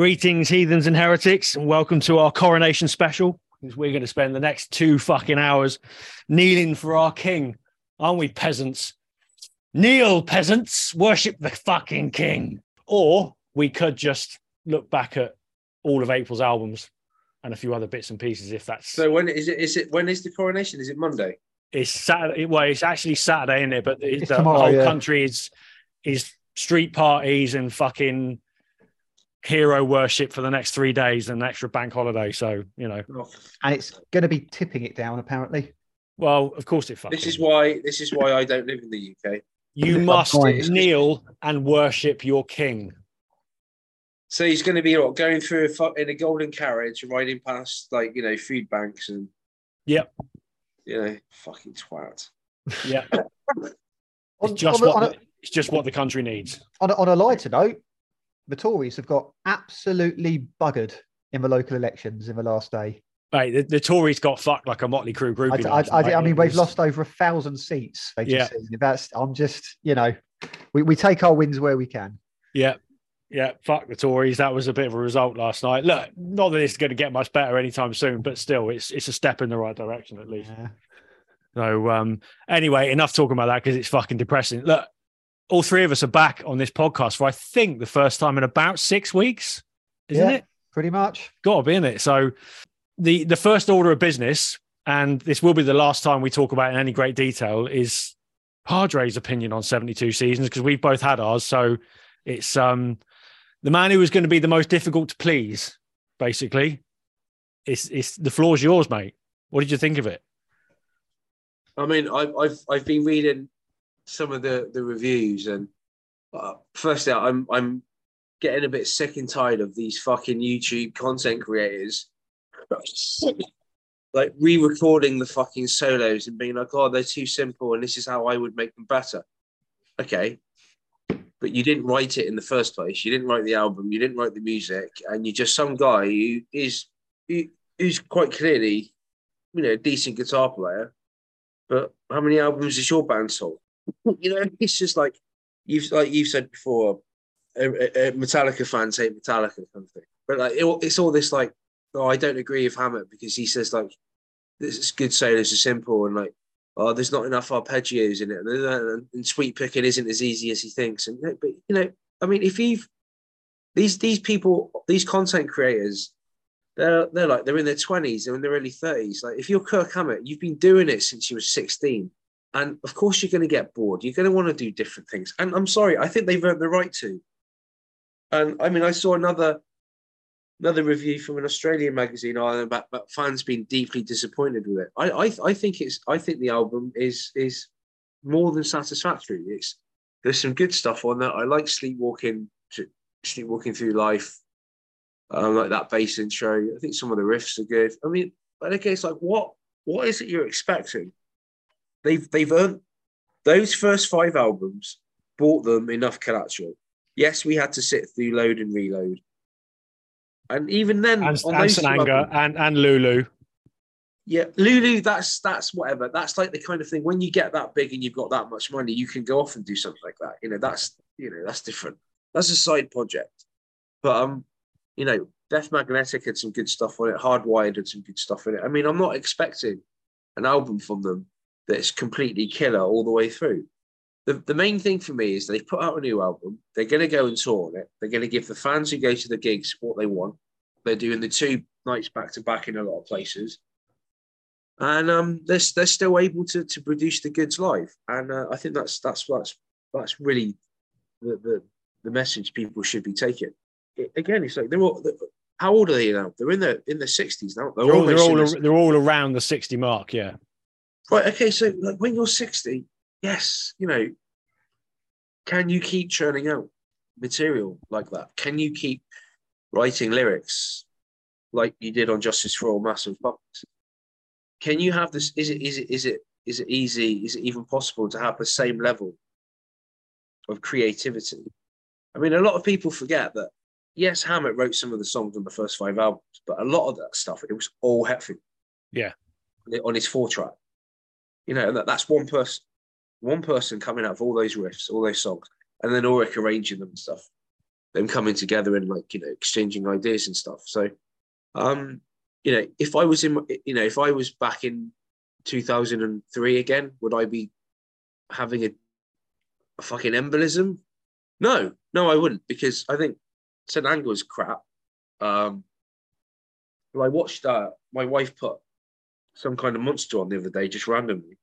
Greetings, heathens and heretics, and welcome to our coronation special. Because we're going to spend the next two fucking hours kneeling for our king, aren't we, peasants? Kneel, peasants, worship the fucking king. Or we could just look back at all of April's albums and a few other bits and pieces if that's So when is it? Is it when is the coronation? Is it Monday? it's Saturday. Well, it's actually Saturday, isn't it? But it, It's the tomorrow, whole yeah. country is is street parties and fucking hero worship for the next three days and an extra bank holiday. So you know, Oh, and it's going to be tipping it down apparently. well, of course it fucking. this is why. This is why I don't live in the UK. you must kneel and worship your king. So he's going to be what, going through a, fu- in a golden carriage, riding past like you know food banks and Yep. you know fucking twat. Yeah, it's just on, what on, the, it's just what the country needs. on, a, on a lighter note, the Tories have got absolutely buggered in the local elections in the last day. Mate, the, the Tories got fucked like a Mötley Crüe group. I, I, I, I mean, we've lost over a thousand seats. They Yeah. seen. That's I'm just you know, we, we take our wins where we can. Yeah. Yeah, fuck the Tories. That was a bit of a result last night. Look, not that it's going to get much better anytime soon, but still, it's it's a step in the right direction at least. Yeah. So, um, anyway, enough talking about that because it's fucking depressing. Look, all three of us are back on this podcast for I think the first time in about six weeks, isn't Yeah. it? Pretty much. Got to be in it. So, the the first order of business, and this will be the last time we talk about it in any great detail, is Padre's opinion on seventy two seasons because we've both had ours. So, it's um the man who was going to be the most difficult to please, basically. It's it's the floor's yours, mate. What did you think of it? I mean, I've I've I've been reading some of the the reviews, and uh, firstly, I'm I'm getting a bit sick and tired of these fucking YouTube content creators, like re-recording the fucking solos and being like, "Oh, they're too simple, and this is how I would make them better." Okay, but you didn't write it in the first place. You didn't write the album. You didn't write the music, and you're just some guy who is who, who's quite clearly, you know, a decent guitar player but how many albums has your band sold? You know, it's just like you've like you've said before. A, a- Metallica fans hate Metallica kind of thing, but like it, it's all this like, oh, I don't agree with Hammett because he says like this is good sailors are simple and like oh, there's not enough arpeggios in it, and, and sweep picking isn't as easy as he thinks. And but you know, I mean, if you've these these people, these content creators, they're they're like they're in their twenties, they're in their early thirties. Like if you're Kirk Hammett, you've been doing it since you were sixteen, and of course you're going to get bored. You're going to want to do different things. And I'm sorry, I think they've earned the right to. And I mean, I saw another another review from an Australian magazine about, about fans being deeply disappointed with it. I, I I think it's I think the album is is more than satisfactory. It's there's some good stuff on there. I like sleepwalking sleepwalking through life. Um, like that bass intro. I think some of the riffs are good. I mean, but okay, it's like what what is it you're expecting? They've they've earned those first five albums bought them enough collateral. Yes, we had to sit through load and reload. And even then, And, on and those St. Anger albums- and and Lulu. yeah, Lulu, that's that's whatever. That's like the kind of thing when you get that big and you've got that much money, you can go off and do something like that. You know, that's you know, that's different. That's a side project. But um, you know, Death Magnetic had some good stuff on it, Hardwired had some good stuff in it. I mean, I'm not expecting an album from them that's completely killer all the way through. The, the main thing for me is they've put out a new album. They're going to go and tour on it. They're going to give the fans who go to the gigs what they want. They're doing the two nights back to back in a lot of places and um, they're, they're still able to, to produce the goods live. And uh, I think that's that's that's that's really the, the the message people should be taking. It- again, it's like they're all. They're, how old are they now? They're in the in their sixties now. They're all, they're all they're all around the sixty mark. Yeah. Right. Okay, so like when you're sixty, yes, you know, can you keep churning out material like that? Can you keep writing lyrics like you did on Justice for All Master of Puppets? Can you have this? Is it is it is it is it easy? Is it even possible to have the same level of creativity? I mean, a lot of people forget that. Yes, Hammett wrote some of the songs on the first five albums, but a lot of that stuff it was all Hetfield. Yeah. on his four track. You know, that, that's one person, one person coming out of all those riffs, all those songs, and then Ulrich arranging them and stuff. them coming together and like you know exchanging ideas and stuff. So, um, you know, if I was in, you know, if I was back in 2003 again, would I be having a, a fucking embolism? No, no, I wouldn't because I think St. Anger's crap. Um, well, I watched uh, my wife put some kind of monster on the other day just randomly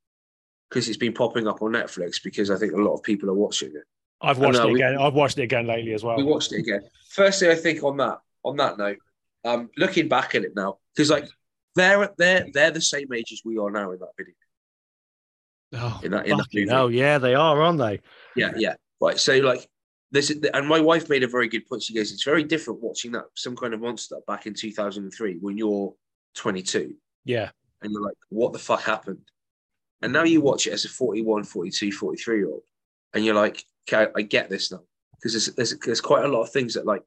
because it's been popping up on Netflix because I think a lot of people are watching it. I've watched know, it we- again. I've watched it again lately as well. We watched it again. Firstly, I think on that on that note, um, looking back at it now, because like they're they're they're the same age as we are now in that video. Oh, In that in that movie. hell, yeah, they are, aren't they? Yeah, yeah. Right. So like this and my wife made a very good point. She goes, it's very different watching that some kind of monster back in 2003 when you're 22 Yeah, and you're like, what the fuck happened? And now you watch it as a 41, 42, 43 year old, and you're like, okay, I get this now. Because there's, there's there's quite a lot of things that like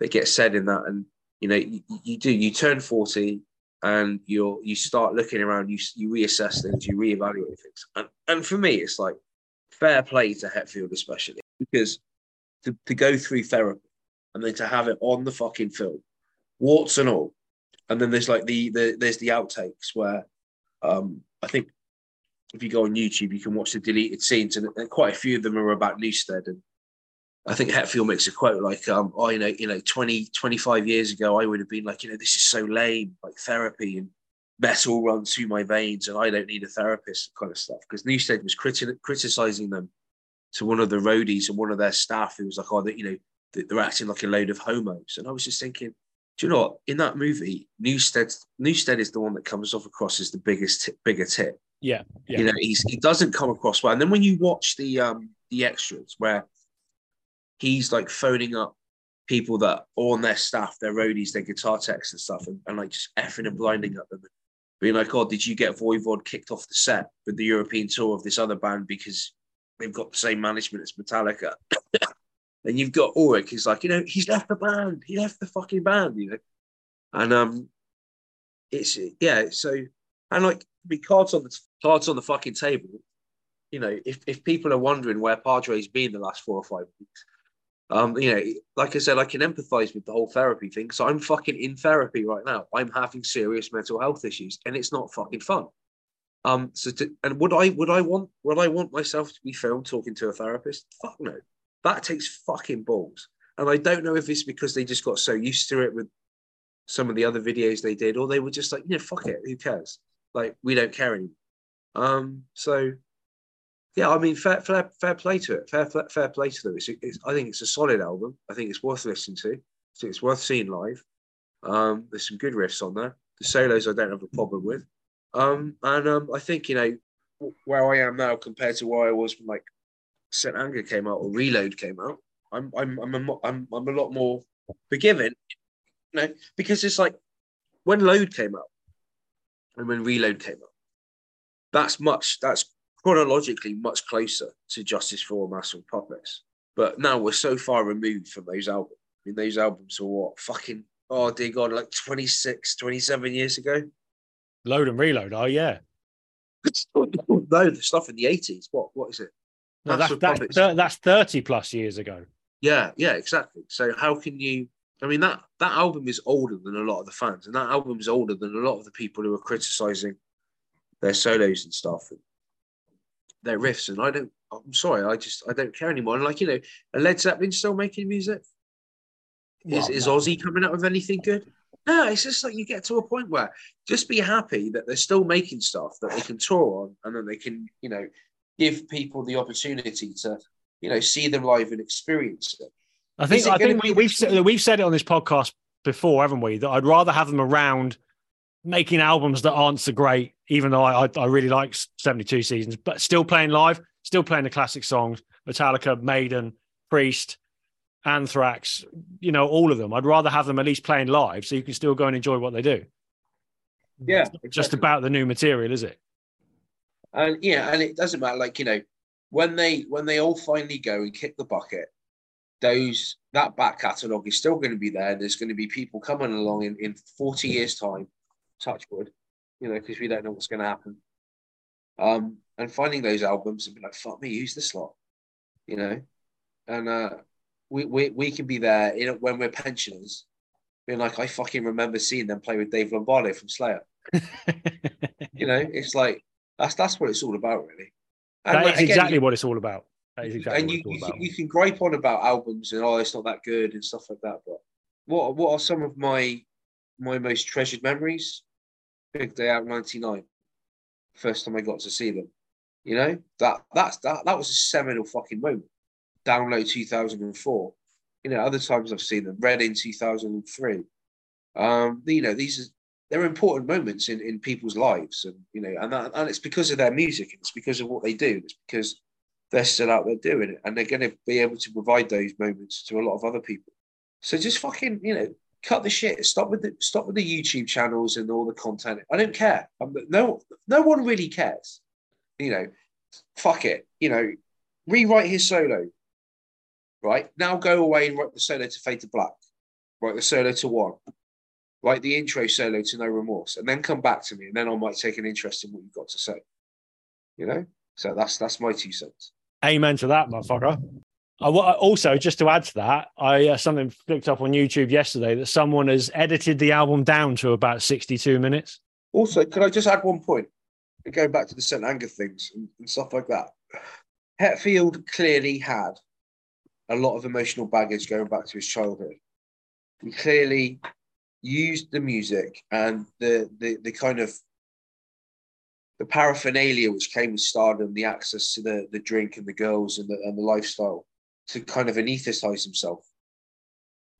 that get said in that, and you know, you, you do you turn 40 and you're you start looking around, you you reassess things, you reevaluate things. And and for me, it's like fair play to Hetfield especially, because to, to go through therapy and then to have it on the fucking film, warts and all. And then there's like the, the there's the outtakes where um I think if you go on YouTube, you can watch the deleted scenes, and, quite a few of them are about Newstead. And I think Hetfield makes a quote like, um, oh, you know, you know, 20, 25 years ago, I would have been like, you know, this is so lame, like therapy and metal runs through my veins, and I don't need a therapist, kind of stuff. Because Newstead was criti- criticizing them to one of the roadies and one of their staff who was like, oh, that you know, they're acting like a load of homos. And I was just thinking, do you know what? In that movie, Newstead Newstead is the one that comes off across as the biggest, tit, bigger tit. Yeah, yeah. You know, he's he doesn't come across well. And then when you watch the um the extras where he's like phoning up people that on their staff, their roadies, their guitar techs and stuff, and, and like just effing and blinding at them, being like, "Oh, did you get Voivod kicked off the set with the European tour of this other band because they've got the same management as Metallica?" and you've got Ulrich, he's like, you know, he's left the band, he left the fucking band, you know, and um, it's yeah, so and like be cards on the cards on the fucking table. You know, if, if people are wondering where Padre's been the last four or five weeks, um, you know, like I said, I can empathize with the whole therapy thing. So I'm fucking in therapy right now. I'm having serious mental health issues, and it's not fucking fun. Um, so to, and would I would I want would I want myself to be filmed talking to a therapist? Fuck no. That takes fucking balls. And I don't know if it's because they just got so used to it with some of the other videos they did, or they were just like, you know, fuck it, who cares? Like we don't care anymore. Um, so yeah, I mean, fair, fair, fair play to it. Fair, fair, fair play to them. It's, it's, I think it's a solid album. I think it's worth listening to. It's worth seeing live. Um, there's some good riffs on there. The solos I don't have a problem with. Um, and um, I think you know where I am now compared to where I was when like St. Anger came out or Reload came out. I'm I'm I'm a, I'm, I'm a lot more forgiving, you know, because it's like when Load came out and when Reload came out, that's much that's chronologically much closer to Justice for All Master of Puppets. But now we're so far removed from those albums. I mean, those albums were what fucking oh dear god, like 26, 27 years ago. Load and reload. Oh yeah. no, the stuff in the eighties. What what is it? No, that's that's, that's thirty plus years ago. Yeah, yeah, exactly. So how can you? I mean that that album is older than a lot of the fans, and that album is older than a lot of the people who are criticizing their solos and stuff, and their riffs. And I don't. I'm sorry, I just I don't care anymore. And like you know, are Led Zeppelin still making music? Is Well, is no. Ozzy coming out with anything good? No, it's just like you get to a point where just be happy that they're still making stuff that they can tour on, and then they can you know give people the opportunity to you know see them live and experience it. I think I think we, be- we've said, we've said it on this podcast before, haven't we? That I'd rather have them around making albums that aren't so great, even though I I, I really like seventy two seasons, but still playing live, still playing the classic songs, Metallica, Maiden, Priest, Anthrax, you know, all of them. I'd rather have them at least playing live, so you can still go and enjoy what they do. Yeah, It's not just about the new material, is it? and yeah, and it doesn't matter. Like you know, when they when they all finally go and kick the bucket, those that back catalogue is still going to be there. There's going to be people coming along in in forty years' time, touch wood, you know, because we don't know what's going to happen. Um, and finding those albums and be like, fuck me, who's this lot? You know, and uh, we, we, we can be there you know, when we're pensioners, being like, I fucking remember seeing them play with Dave Lombardo from Slayer. you know, it's like that's that's what it's all about, really. And that like, is again, exactly what it's all about. Exactly and you, you, can, you can gripe on about albums and oh, it's not that good and stuff like that. But what what are some of my my most treasured memories? Big Day Out '99, first time I got to see them. You know that that's that that was a seminal fucking moment. Download 2004. You know, other times I've seen them. Reading 2003. Um, you know, these are they're important moments in, in people's lives, and you know, and that, and it's because of their music, and it's because of what they do. It's because they're still out there doing it, and they're going to be able to provide those moments to a lot of other people. So just fucking, you know, cut the shit. Stop with the stop with the YouTube channels and all the content. I don't care. I'm, no, no one really cares. You know, fuck it. You know, rewrite his solo. Right now, go away and write the solo to Fade to Black. Write the solo to One. Write the intro solo to No Remorse, and then come back to me, and then I might take an interest in what you've got to say. You know, so that's that's my two cents. Amen to that, motherfucker. I, also, just to add to that, I uh, something flicked up on YouTube yesterday that someone has edited the album down to about 62 minutes. Also, could I just add one point? Going back to the St. Anger things and, and stuff like that. Hetfield clearly had a lot of emotional baggage going back to his childhood. He clearly used the music and the the, the kind of the paraphernalia which came with stardom, the access to the, the drink and the girls and the, and the lifestyle to kind of anesthetize himself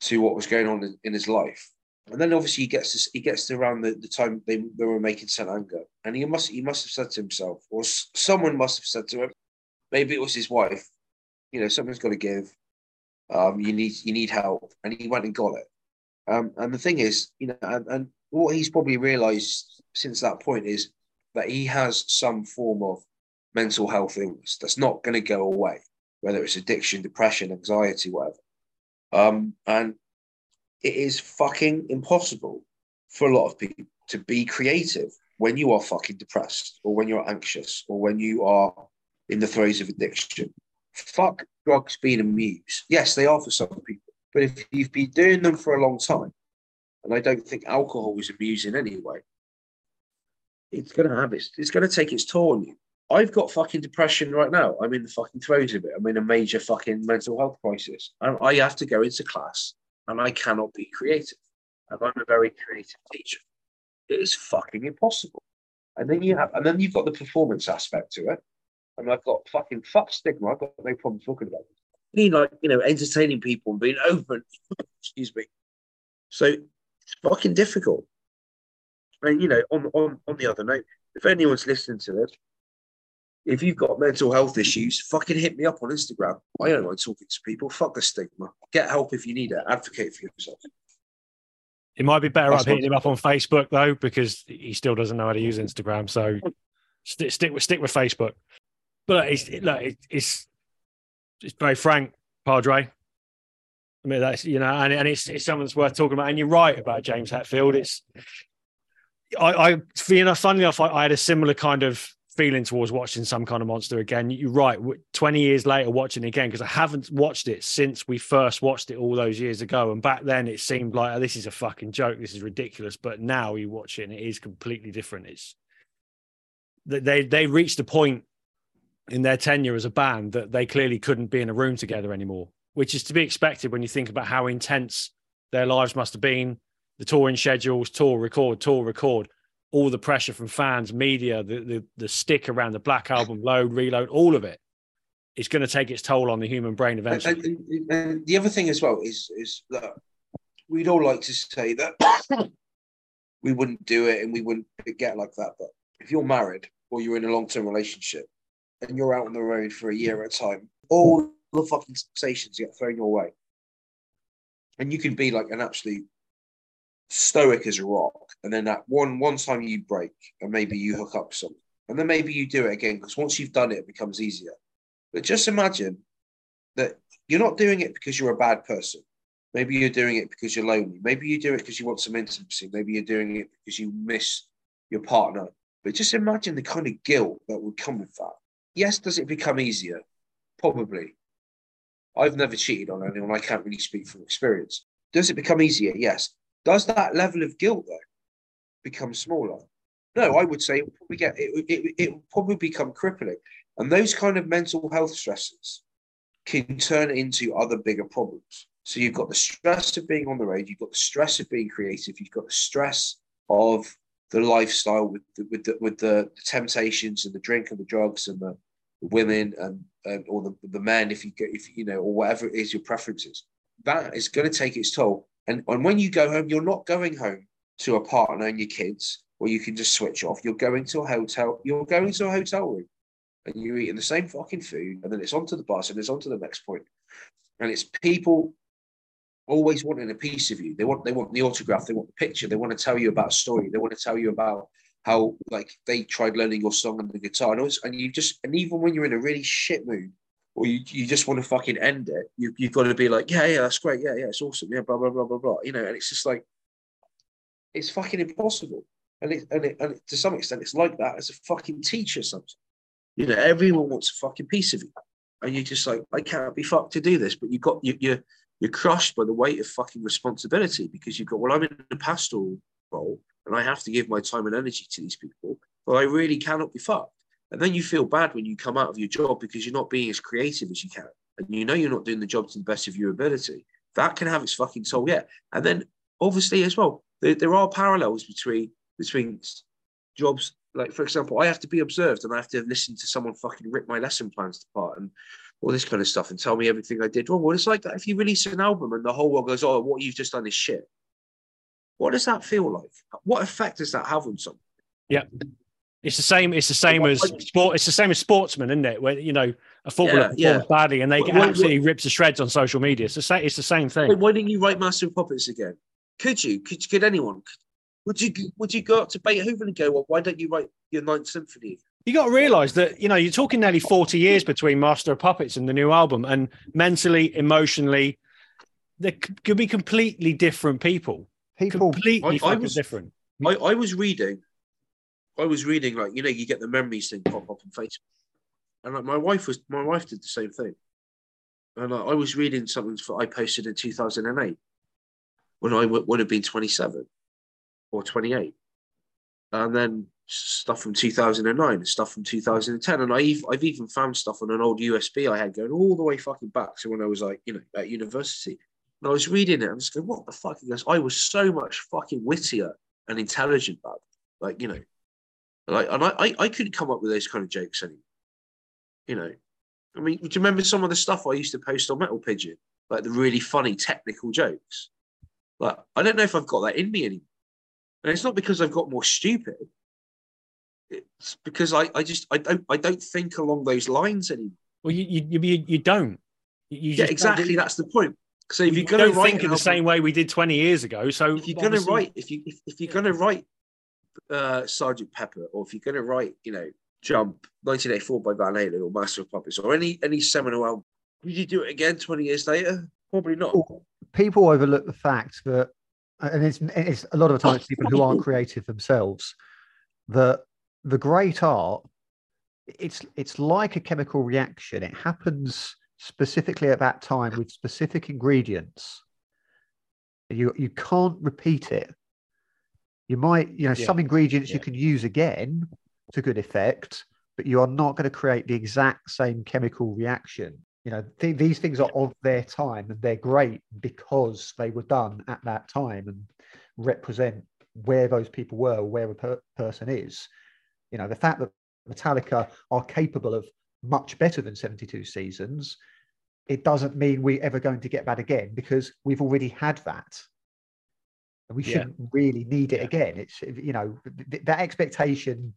to what was going on in, in his life. And then obviously he gets to, he gets to around the, the time they, they were making St. Anger. And he must he must have said to himself, or s- someone must have said to him, maybe it was his wife, you know, someone's got to give. Um, you need you need help. And he went and got it. Um, and the thing is, you know, and, and what he's probably realized since that point is that he has some form of mental health illness that's not going to go away, whether it's addiction, depression, anxiety, whatever. Um, and it is fucking impossible for a lot of people to be creative when you are fucking depressed or when you're anxious or when you are in the throes of addiction. Fuck drugs being a muse. Yes, they are for some people, but if you've been doing them for a long time, and I don't think alcohol is a muse it's gonna have its it's gonna take its toll on you. I've got fucking depression right now. I'm in the fucking throes of it. I'm in a major fucking mental health crisis. I have to go into class and I cannot be creative. And I'm a very creative teacher. It is fucking impossible. And then you have, and then you've got the performance aspect to it. And I've got fucking fuck stigma. I've got no problem talking about it. Being like, you know, entertaining people and being open. Excuse me. So it's fucking difficult. And you know, on on on the other note, if anyone's listening to this, if you've got mental health issues, fucking hit me up on Instagram. I don't mind talking to people. Fuck the stigma. Get help if you need it. Advocate for yourself. It might be better That's up hitting him up on Facebook though, because he still doesn't know how to use Instagram. So stick stick with stick with Facebook. But it's look, it, it's it's very frank, Padre. I mean, that's you know, and, and it's it's something that's worth talking about. And you're right about James Hetfield. It's I, I funny enough, I, I had a similar kind of feeling towards watching some kind of monster again. You're right. Twenty years later, watching it again because I haven't watched it since we first watched it all those years ago. And back then, it seemed like oh, this is a fucking joke. This is ridiculous. But now you watch it and it is completely different. It's they, they reached a point in their tenure as a band that they clearly couldn't be in a room together anymore, which is to be expected when you think about how intense their lives must have been. The touring schedules, tour, record, tour, record all the pressure from fans, media, the, the the stick around the Black Album, load, reload, all of it. It's going to take its toll on the human brain And, eventually. and, and the other thing as well is is that we'd all like to say that we wouldn't do it and we wouldn't get like that. But if you're married or you're in a long term relationship and you're out on the road for a year at a time, all the fucking sensations get thrown your way. And you can be like an absolute stoic as a rock. And then that one one time you break and maybe you hook up something. And then maybe you do it again because once you've done it, it becomes easier. But just imagine that you're not doing it because you're a bad person. Maybe you're doing it because you're lonely. Maybe you do it because you want some intimacy. Maybe you're doing it because you miss your partner. But just imagine the kind of guilt that would come with that. Yes, does it become easier? Probably. I've never cheated on anyone. I can't really speak from experience. Does it become easier? Yes. Does that level of guilt though become smaller? No, I would say it probably get it, it, will probably become crippling. And those kind of mental health stresses can turn into other bigger problems. So you've got the stress of being on the road, you've got the stress of being creative, you've got the stress of the lifestyle with the, with the, with the temptations and the drink and the drugs and the, the women and, and or the, the men if you get if you know or whatever it is your preferences that is going to take its toll and, and when you go home you're not going home to a partner and your kids where you can just switch off you're going to a hotel you're going to a hotel room and you're eating the same fucking food and then it's on to the bus and it's on to the next point. and it's people always wanting a piece of you. They want they want the autograph, they want the picture, they want to tell you about a story, they want to tell you about how like they tried learning your song on the guitar. And, and you just and even when you're in a really shit mood or you, you just want to fucking end it, you you've got to be like, yeah, yeah, that's great, yeah, yeah, it's awesome, yeah, blah blah blah blah blah. You know, and it's just like it's fucking impossible. And it, and, it, and it, to some extent, it's like that as a fucking teacher sometimes. You know, everyone wants a fucking piece of you. And you're just like, I can't be fucked to do this. But you got you, you're you're crushed by the weight of fucking responsibility because you've got, well, I'm in a pastoral role and I have to give my time and energy to these people, but I really cannot be fucked. And then you feel bad when you come out of your job because you're not being as creative as you can. And you know you're not doing the job to the best of your ability. That can have its fucking toll, yeah. And then obviously as well, there, there are parallels between between jobs. Like for example, I have to be observed and I have to listen to someone fucking rip my lesson plans apart and all this kind of stuff and tell me everything I did wrong. Well, it's like that if you release an album and the whole world goes, "Oh, what you've just done is shit." What does that feel like? What effect does that have on someone? Yeah, it's the same. It's the same as sport. It's the same as sportsmen, isn't it? Where you know a footballer yeah, performs yeah. badly and they get absolutely rips to shreds on social media. It's the same. It's the same thing. Why didn't you write Master of Puppets again? Could you? Could, you? could anyone? Would you? Would you go up to Beethoven and go, "Well, why don't you write your Ninth Symphony?" You got to realize that you know you're talking nearly 40 years between Master of Puppets and the new album, and mentally, emotionally, they could be completely different people. People completely I, I was, different. I, I was reading, I was reading like you know you get the memories thing pop up on Facebook, and like my wife was my wife did the same thing, and like, I was reading something that I posted in 2008 when I w- would have been 27 or 28, and then stuff from 2009 and stuff from 2010 and I've, I've even found stuff on an old usb i had going all the way fucking back to when i was like you know at university. And i was reading it i'm just going what the fuck? Goes i was so much fucking wittier and intelligent back like you know and I, I i couldn't come up with those kind of jokes anymore you know i mean do you remember some of the stuff i used to post on metal pigeon like the really funny technical jokes like i don't know if i've got that in me anymore and it's not because i've got more stupid it's because I, I just I don't I don't think along those lines anymore. Well, you you you, you don't. You yeah, exactly. That's the point. So if you're going to think in the same way we did 20 years ago, so if you're going to write, if you if, if you're going to write uh, Sergeant Pepper, or if you're going to write, you know, Jump 1984 by Van Halen or Master of Puppets, or any any seminal album, would you do it again 20 years later? Probably not. People overlook the fact that, and it's, it's a lot of the time it's people who aren't creative themselves that the great art it's it's like a chemical reaction it happens specifically at that time with specific ingredients you you can't repeat it you might you know yeah. some ingredients yeah. you can use again to good effect but you are not going to create the exact same chemical reaction you know th- these things are of their time and they're great because they were done at that time and represent where those people were where a per- person is you know, the fact that Metallica are capable of much better than 72 seasons, it doesn't mean we're ever going to get that again because we've already had that. We shouldn't yeah. really need it yeah. again. It's, you know, th- that expectation,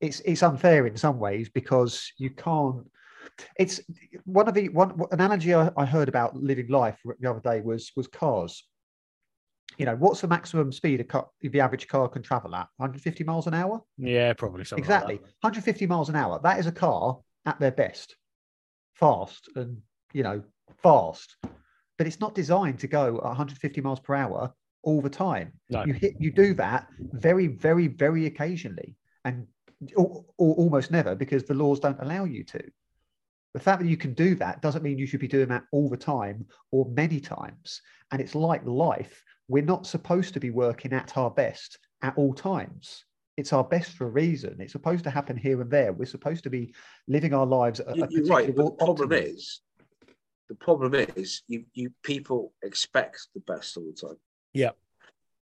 it's, it's unfair in some ways because you can't. It's one of the one analogy I, I heard about living life the other day was was cars you know, what's the maximum speed a car, the average car can travel at? 150 miles an hour? Yeah, probably exactly. Like 150 miles an hour. That is a car at their best, fast and you know, fast. But it's not designed to go 150 miles per hour all the time. No. You hit, you do that very, very, very occasionally, and or, or almost never because the laws don't allow you to. The fact that you can do that doesn't mean you should be doing that all the time or many times. And it's like life. We're not supposed to be working at our best at all times. It's our best for a reason. It's supposed to happen here and there. We're supposed to be living our lives. At You- a You're right. But the problem optimum. is, the problem is, you you people expect the best all the time. Yeah.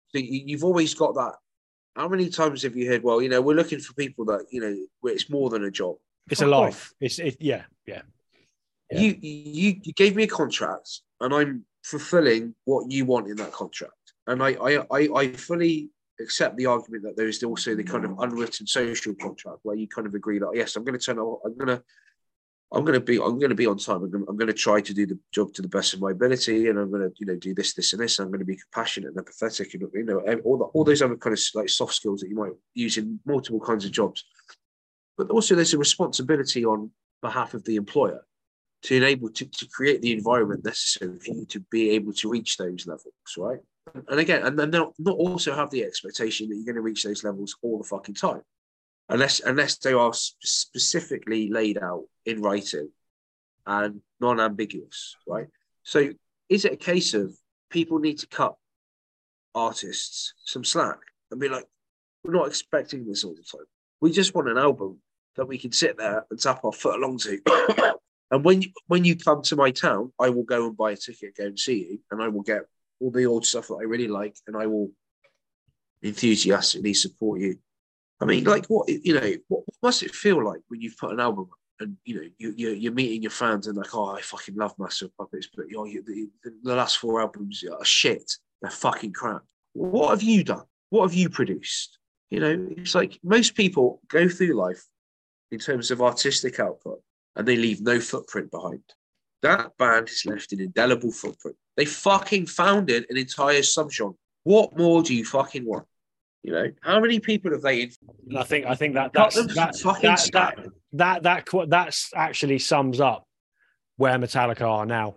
So you, you've always got that. How many times have you heard? Well, you know, we're looking for people that you know, where it's more than a job. It's a Fuck off. life. It's it, yeah, yeah. Yeah. You, you you gave me a contract, and I'm fulfilling what you want in that contract. And I I I, I fully accept the argument that there is also the kind of unwritten social contract where you kind of agree that yes, I'm going to turn out, I'm going to. I'm going to be. I'm going to be on time. I'm going, I'm going to try to do the job to the best of my ability, and I'm going to, you know, do this, this, and this. And I'm going to be compassionate and empathetic, and you know, all the, all those other kind of like soft skills that you might use in multiple kinds of jobs. But also, there's a responsibility on behalf of the employer to enable to, to create the environment necessary for you to be able to reach those levels, right? And again, and then not, not also have the expectation that you're going to reach those levels all the fucking time, unless unless they are specifically laid out in writing and non-ambiguous, right? So, is it a case of people need to cut artists some slack and be like, we're not expecting this all the time. We just want an album that we can sit there and tap our foot along to. and when you, when you come to my town, I will go and buy a ticket, go and see you, and I will get all the old stuff that I really like, and I will enthusiastically support you. I mean, like, what you know, what must it feel like when you've put an album and you know you, you're, you're meeting your fans and like, oh, I fucking love Master of Puppets, but you know, you, the, the last four albums are shit. They're fucking crap. What have you done? What have you produced? You know, it's like most people go through life in terms of artistic output and they leave no footprint behind. That band has left an indelible footprint. They fucking founded an entire subgenre. What more do you fucking want? You know, how many people have they? And I think I think that that's that, fucking that, that, that that that's actually sums up where Metallica are now.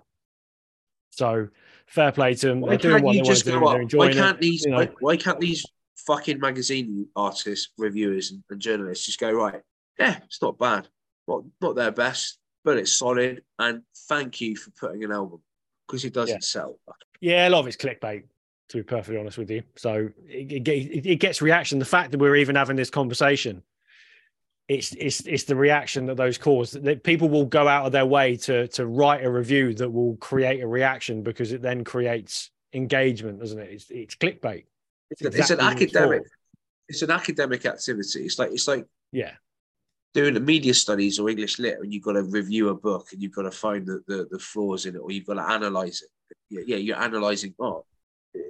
So fair play to them. Why They're doing can't what they want just to do. They're Why can't it. these? you know. why, why can't these fucking magazine artists, reviewers, and, and journalists just go right? Yeah, it's not bad. Not not their best, but it's solid. And thank you for putting an album because it doesn't Yeah. sell. Yeah, a lot of it's clickbait, to be perfectly honest with you. So it, it, it gets reaction. The fact that we're even having this conversation, it's it's it's the reaction that those cause. That people will go out of their way to to write a review that will create a reaction because it then creates engagement, doesn't it? It's it's clickbait. It's, an- it's an exactly it's for. academic. It's an academic activity. It's like it's like Yeah, doing a media studies or English lit, and you've got to review a book and you've got to find the, the, the flaws in it, or you've got to analyze it. Yeah, yeah, you're analyzing art.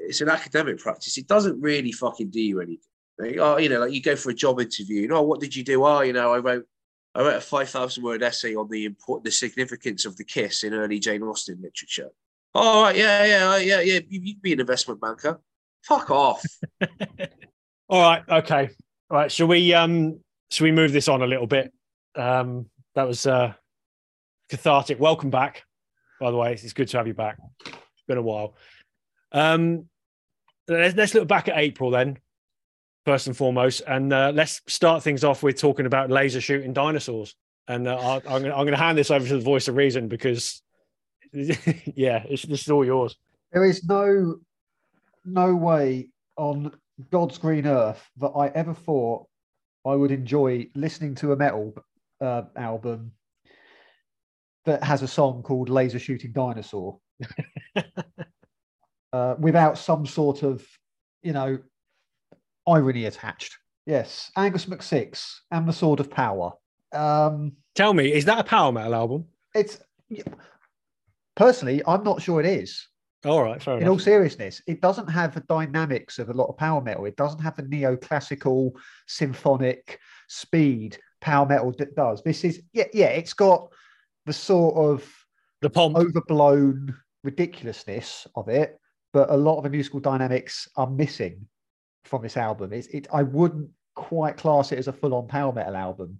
It's an academic practice. It doesn't really fucking do you anything. Oh, you know, like you go for a job interview. You know, what did you do? Oh, you know, I wrote I wrote a five thousand word essay on the import, the significance of the kiss in early Jane Austen literature. Oh, right, yeah, yeah, yeah, yeah. You, you'd be an investment banker. Fuck off. All right. Okay. All right. Shall we um shall we move this on a little bit? Um that was uh cathartic. Welcome back, by the way. It's good to have you back. It's been a while. Um let's, let's look back at April then, first and foremost, and uh, let's start things off with talking about laser shooting dinosaurs. And uh, gonna, I'm going to hand this over to the voice of reason because, yeah, it's, this is all yours. There is no no way on God's green earth that I ever thought I would enjoy listening to a metal uh, album that has a song called Laser Shooting Dinosaur uh, without some sort of, you know, irony attached. Yes, Angus McSix and the Sword of Power. Um, Tell me, is that a power metal album? it's personally, I'm not sure it is. All right, fair in enough. all seriousness, it doesn't have the dynamics of a lot of power metal. It doesn't have the neoclassical symphonic speed power metal that does. This is yeah, yeah. It's got the sort of the pomp. overblown ridiculousness of it, but a lot of the musical dynamics are missing from this album. It's it. I wouldn't quite class it as a full-on power metal album.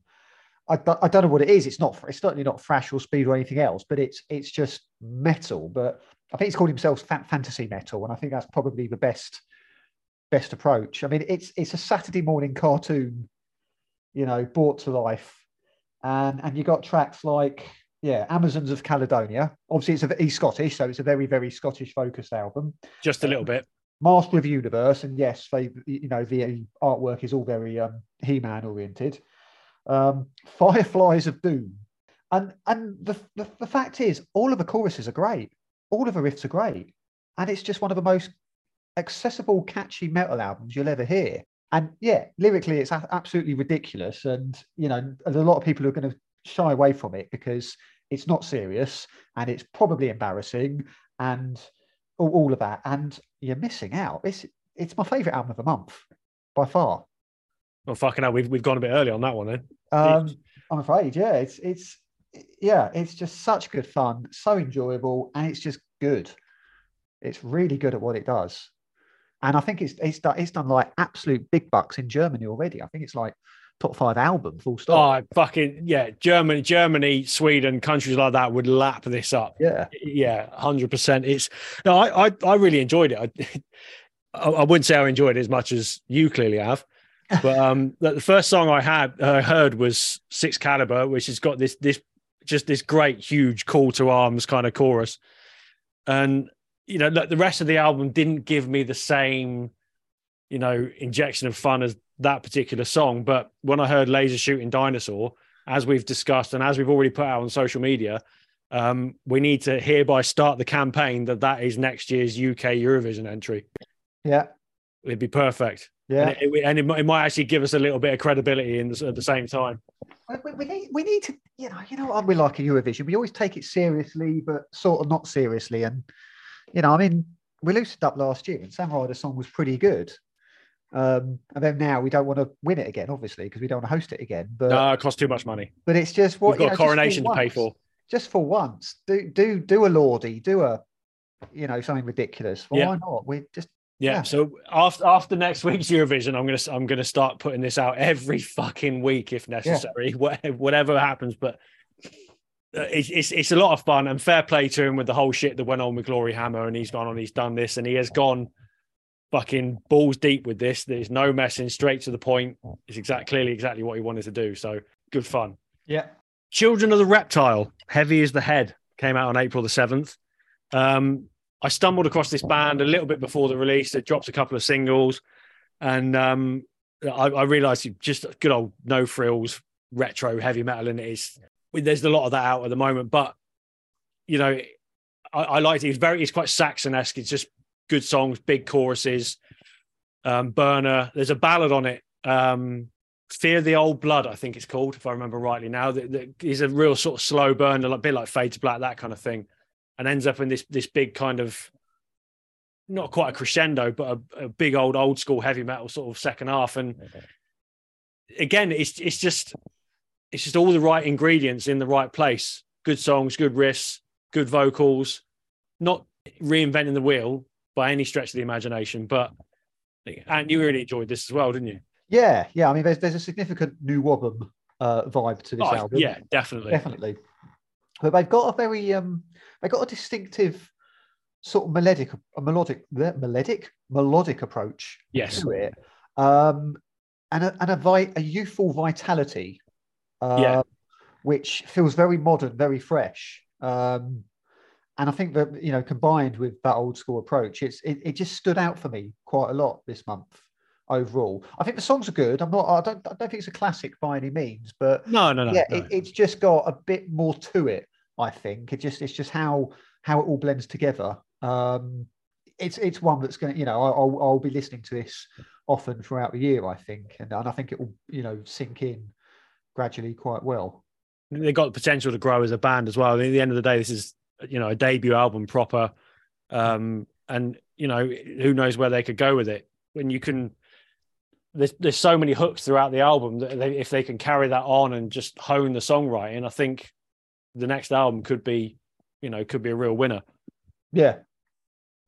I, I don't know what it is. It's not. It's certainly not thrash or speed or anything else. But it's it's just metal. But I think he's called himself fantasy metal, and I think that's probably the best best approach. I mean, it's it's a Saturday morning cartoon, you know, brought to life, and and you got tracks like yeah, Amazons of Caledonia. Obviously, it's a, he's Scottish, so it's a very, very Scottish focused album. Just a little bit. Master of Universe, and yes, they, you know, the artwork is all very um, He-Man oriented. Um, Fireflies of Doom, and and the, the the fact is, all of the choruses are great. All of the riffs are great, and it's just one of the most accessible, catchy metal albums you'll ever hear. And yeah, lyrically, it's absolutely ridiculous. And you know, there's a lot of people who are going to shy away from it because it's not serious and it's probably embarrassing and all, all of that. And you're missing out. It's it's my favorite album of the month by far. Well, fucking hell, we've we've gone a bit early on that one then. Um, I'm afraid, yeah, it's it's yeah, it's just such good fun, so enjoyable, and it's just good. It's really good at what it does, and I think it's it's done, it's done like absolute big bucks in Germany already. I think it's like top five album, full stop. Oh, fucking yeah, Germany, Germany, Sweden, countries like that would lap this up. yeah, Yeah, hundred percent. It's no, I, I I really enjoyed it. I, I wouldn't say I enjoyed it as much as you clearly have, but um, the first song I had uh, heard was Sixcaliber, which has got this this just this great huge call to arms kind of chorus, and you know the rest of the album didn't give me the same, you know, injection of fun as that particular song. But when I heard Laser Shooting Dinosaur, as we've discussed and as we've already put out on social media, um, we need to hereby start the campaign that that is next year's UK Eurovision entry. yeah, It'd be perfect. yeah. And, it, and it, might- it might actually give us a little bit of credibility in the, at the same time. We, we- we need we need to you know you know what we like a Eurovision. We always take it seriously, but sort of not seriously. And you know, I mean, we loosened up last year, and Sam Ryder the song was pretty good. Um, and then now we don't want to win it again, obviously, because we don't want to host it again. But No, it costs too much money. but it's just what We've you got know, a coronation to pay for. Just for once, do do do a Lordi, do a you know something ridiculous. Well, Yeah. Why not? We just Yeah. Yeah. So after after next week's Eurovision, I'm gonna I'm gonna start putting this out every fucking week if necessary, wha- whatever happens. But uh, it's, it's it's a lot of fun and fair play to him with the whole shit that went on with Gloryhammer, and he's gone on, he's done this, and he has gone fucking balls deep with this. There's no messing, straight to the point. It's exactly clearly exactly what he wanted to do. So good fun. yeah Children of the Reptile, Heavy is the Head, came out on April the 7th. Um, I stumbled across this band a little bit before the release. It dropped a couple of singles, and um, I, I realized just good old no frills retro heavy metal, and it is there's a lot of that out at the moment. But you know, I, I liked it. It's very, it's quite Saxon esque. It's just good songs, big choruses. Um, Burner, there's a ballad on it. Um, Fear the Old Blood, I think it's called, if I remember rightly now. That, that is a real sort of slow burn, a bit like Fade to Black, that kind of thing, and ends up in this this big kind of not quite a crescendo, but a, a big old old school heavy metal sort of second half. And again, it's it's just it's just all the right ingredients in the right place. Good songs, good riffs, good vocals, not reinventing the wheel by any stretch of the imagination, but and you really enjoyed this as well, didn't you? yeah yeah. I mean, there's there's a significant NWOBHM uh, vibe to this Oh, album. yeah, definitely. definitely. But they've got a very um, they got a distinctive sort of melodic, a melodic, melodic, melodic approach Yes. to it, um, and a and a, vi- a youthful vitality, uh, Yeah. which feels very modern, very fresh. Um, and I think that you know, combined with that old school approach, it's it, it just stood out for me quite a lot this month overall. I think the songs are good. I'm not. I don't. I don't think it's a classic by any means, but No, no, no. yeah, no. It, it's just got a bit more to it. I think it just it's just how how it all blends together. Um, it's it's one that's going to you know I- I'll I'll be listening to this often throughout the year. I think, and, and I think it will you know sink in gradually quite well. they got the potential to grow as a band as well. At the end of the day, this is you know a debut album proper, um, and you know who knows where they could go with it. When you can, there's there's so many hooks throughout the album that they, if they can carry that on and just hone the songwriting, I think the next album could be, you know, could be a real winner. Yeah,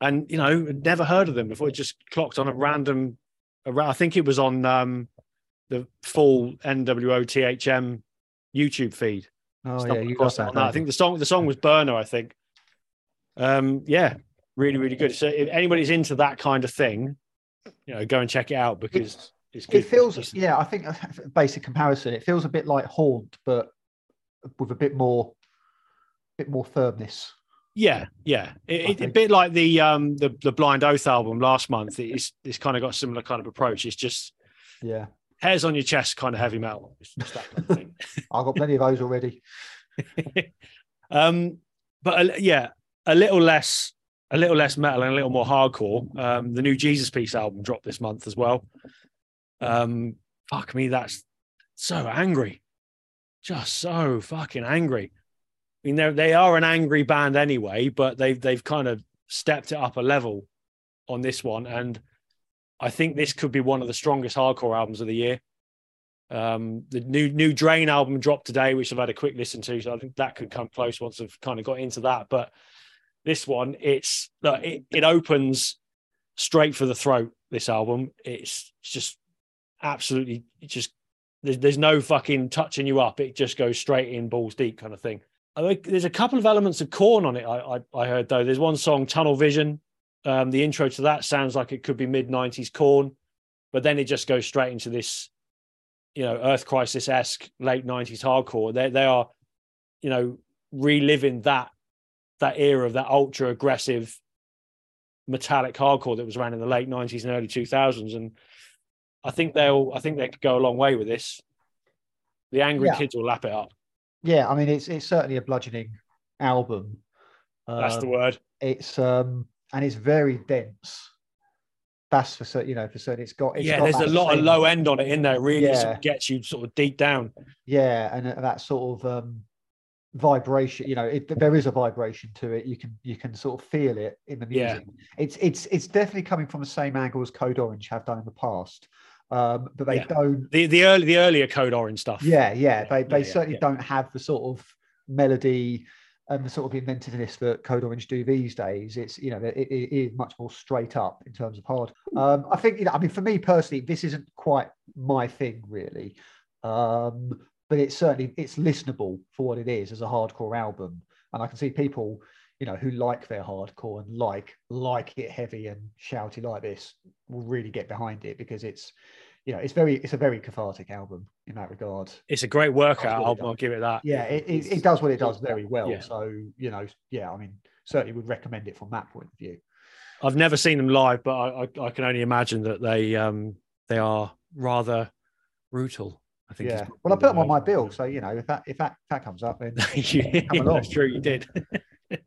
And you know, never heard of them before. It just clocked on a random. I think it was on um, the full NWO THM YouTube feed oh stumbled yeah, you got that. that. I think the song the song was Burner, I think. Um, yeah, really, really good. So if anybody's into that kind of thing, you know, go and check it out because it's good. it feels It's- yeah. I think basic comparison. It feels a bit like Haunt, but with a bit more bit more firmness. Yeah, yeah. It, it, a bit like the um the the Blind Oath album last month. It's it's kind of got a similar kind of approach. It's just Yeah, hairs on your chest kind of heavy metal. It's just that kind of thing. I've got plenty of those already. um, but uh, yeah, a little less, a little less metal and a little more hardcore. Um, the new Jesus Piece album dropped this month as well. Um, fuck me, that's so angry, just so fucking angry. I mean, they they are an angry band anyway, but they've they've kind of stepped it up a level on this one, and I think this could be one of the strongest hardcore albums of the year. Um, the new new Drain album dropped today, which I've had a quick listen to, so I think that could come close once I've kind of got into that. But this one, it's it, it opens straight for the throat. This album, it's just absolutely it's just there's, there's no fucking touching you up. It just goes straight in balls deep kind of thing. I think there's a couple of elements of Korn on it. I, I, I heard though. There's one song, Tunnel Vision. Um, the intro to that sounds like it could be mid '90s Korn, but then it just goes straight into this, you know, Earth Crisis esque late '90s hardcore. They they are, you know, reliving that that era of that ultra aggressive metallic hardcore that was around in the late '90s and early 2000s, and I think they'll I think they could go a long way with this. The angry Yeah. kids will lap it up. Yeah, I mean, it's it's certainly a bludgeoning album. That's the Um, word. It's um and it's very dense. That's for certain, you know, for certain. It's got it's yeah, got there's a lot of low end on it in there. It really sort of gets you sort of deep down. yeah and uh, that sort of um vibration you know it, there is a vibration to it you can you can sort of feel it in the Yeah. music it's it's it's definitely coming from the same angle as code orange have done in the past um but they Yeah. don't The the early the earlier Code Orange stuff. yeah yeah they, they yeah, certainly yeah. don't have the sort of melody and the sort of inventiveness that code orange do these days it's you know it, it is much more straight up in terms of hard. Um i think you know i mean for me personally this isn't quite my thing really. Um but it's certainly it's listenable for what it is as a hardcore album. And i can see people you know who like their hardcore and like like it heavy and shouty like this will really get behind it because it's you know it's very it's a very cathartic album in that regard It's a great workout it album. I'll give it that. yeah it, it, it does what it does very well Yeah. so you know yeah i mean certainly would recommend it from that point of view I've never seen them live, but I, I, I can only imagine that they um they are rather brutal. I think. yeah well i put them on my bill so you know if that if that if that comes up then Yeah, Come along. that's true. You did.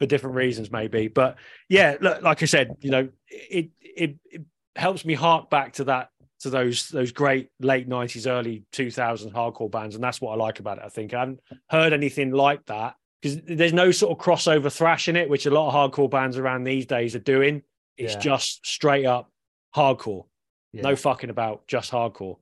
For different reasons, maybe, but yeah, look, like I said, you know, it, it it helps me hark back to that to those those great late nineties, early two thousands hardcore bands, and that's what I like about it. I think I haven't heard anything like that because there's no sort of crossover thrash in it, which a lot of hardcore bands around these days are doing. It's Yeah. just straight up hardcore, yeah. no fucking about, just hardcore,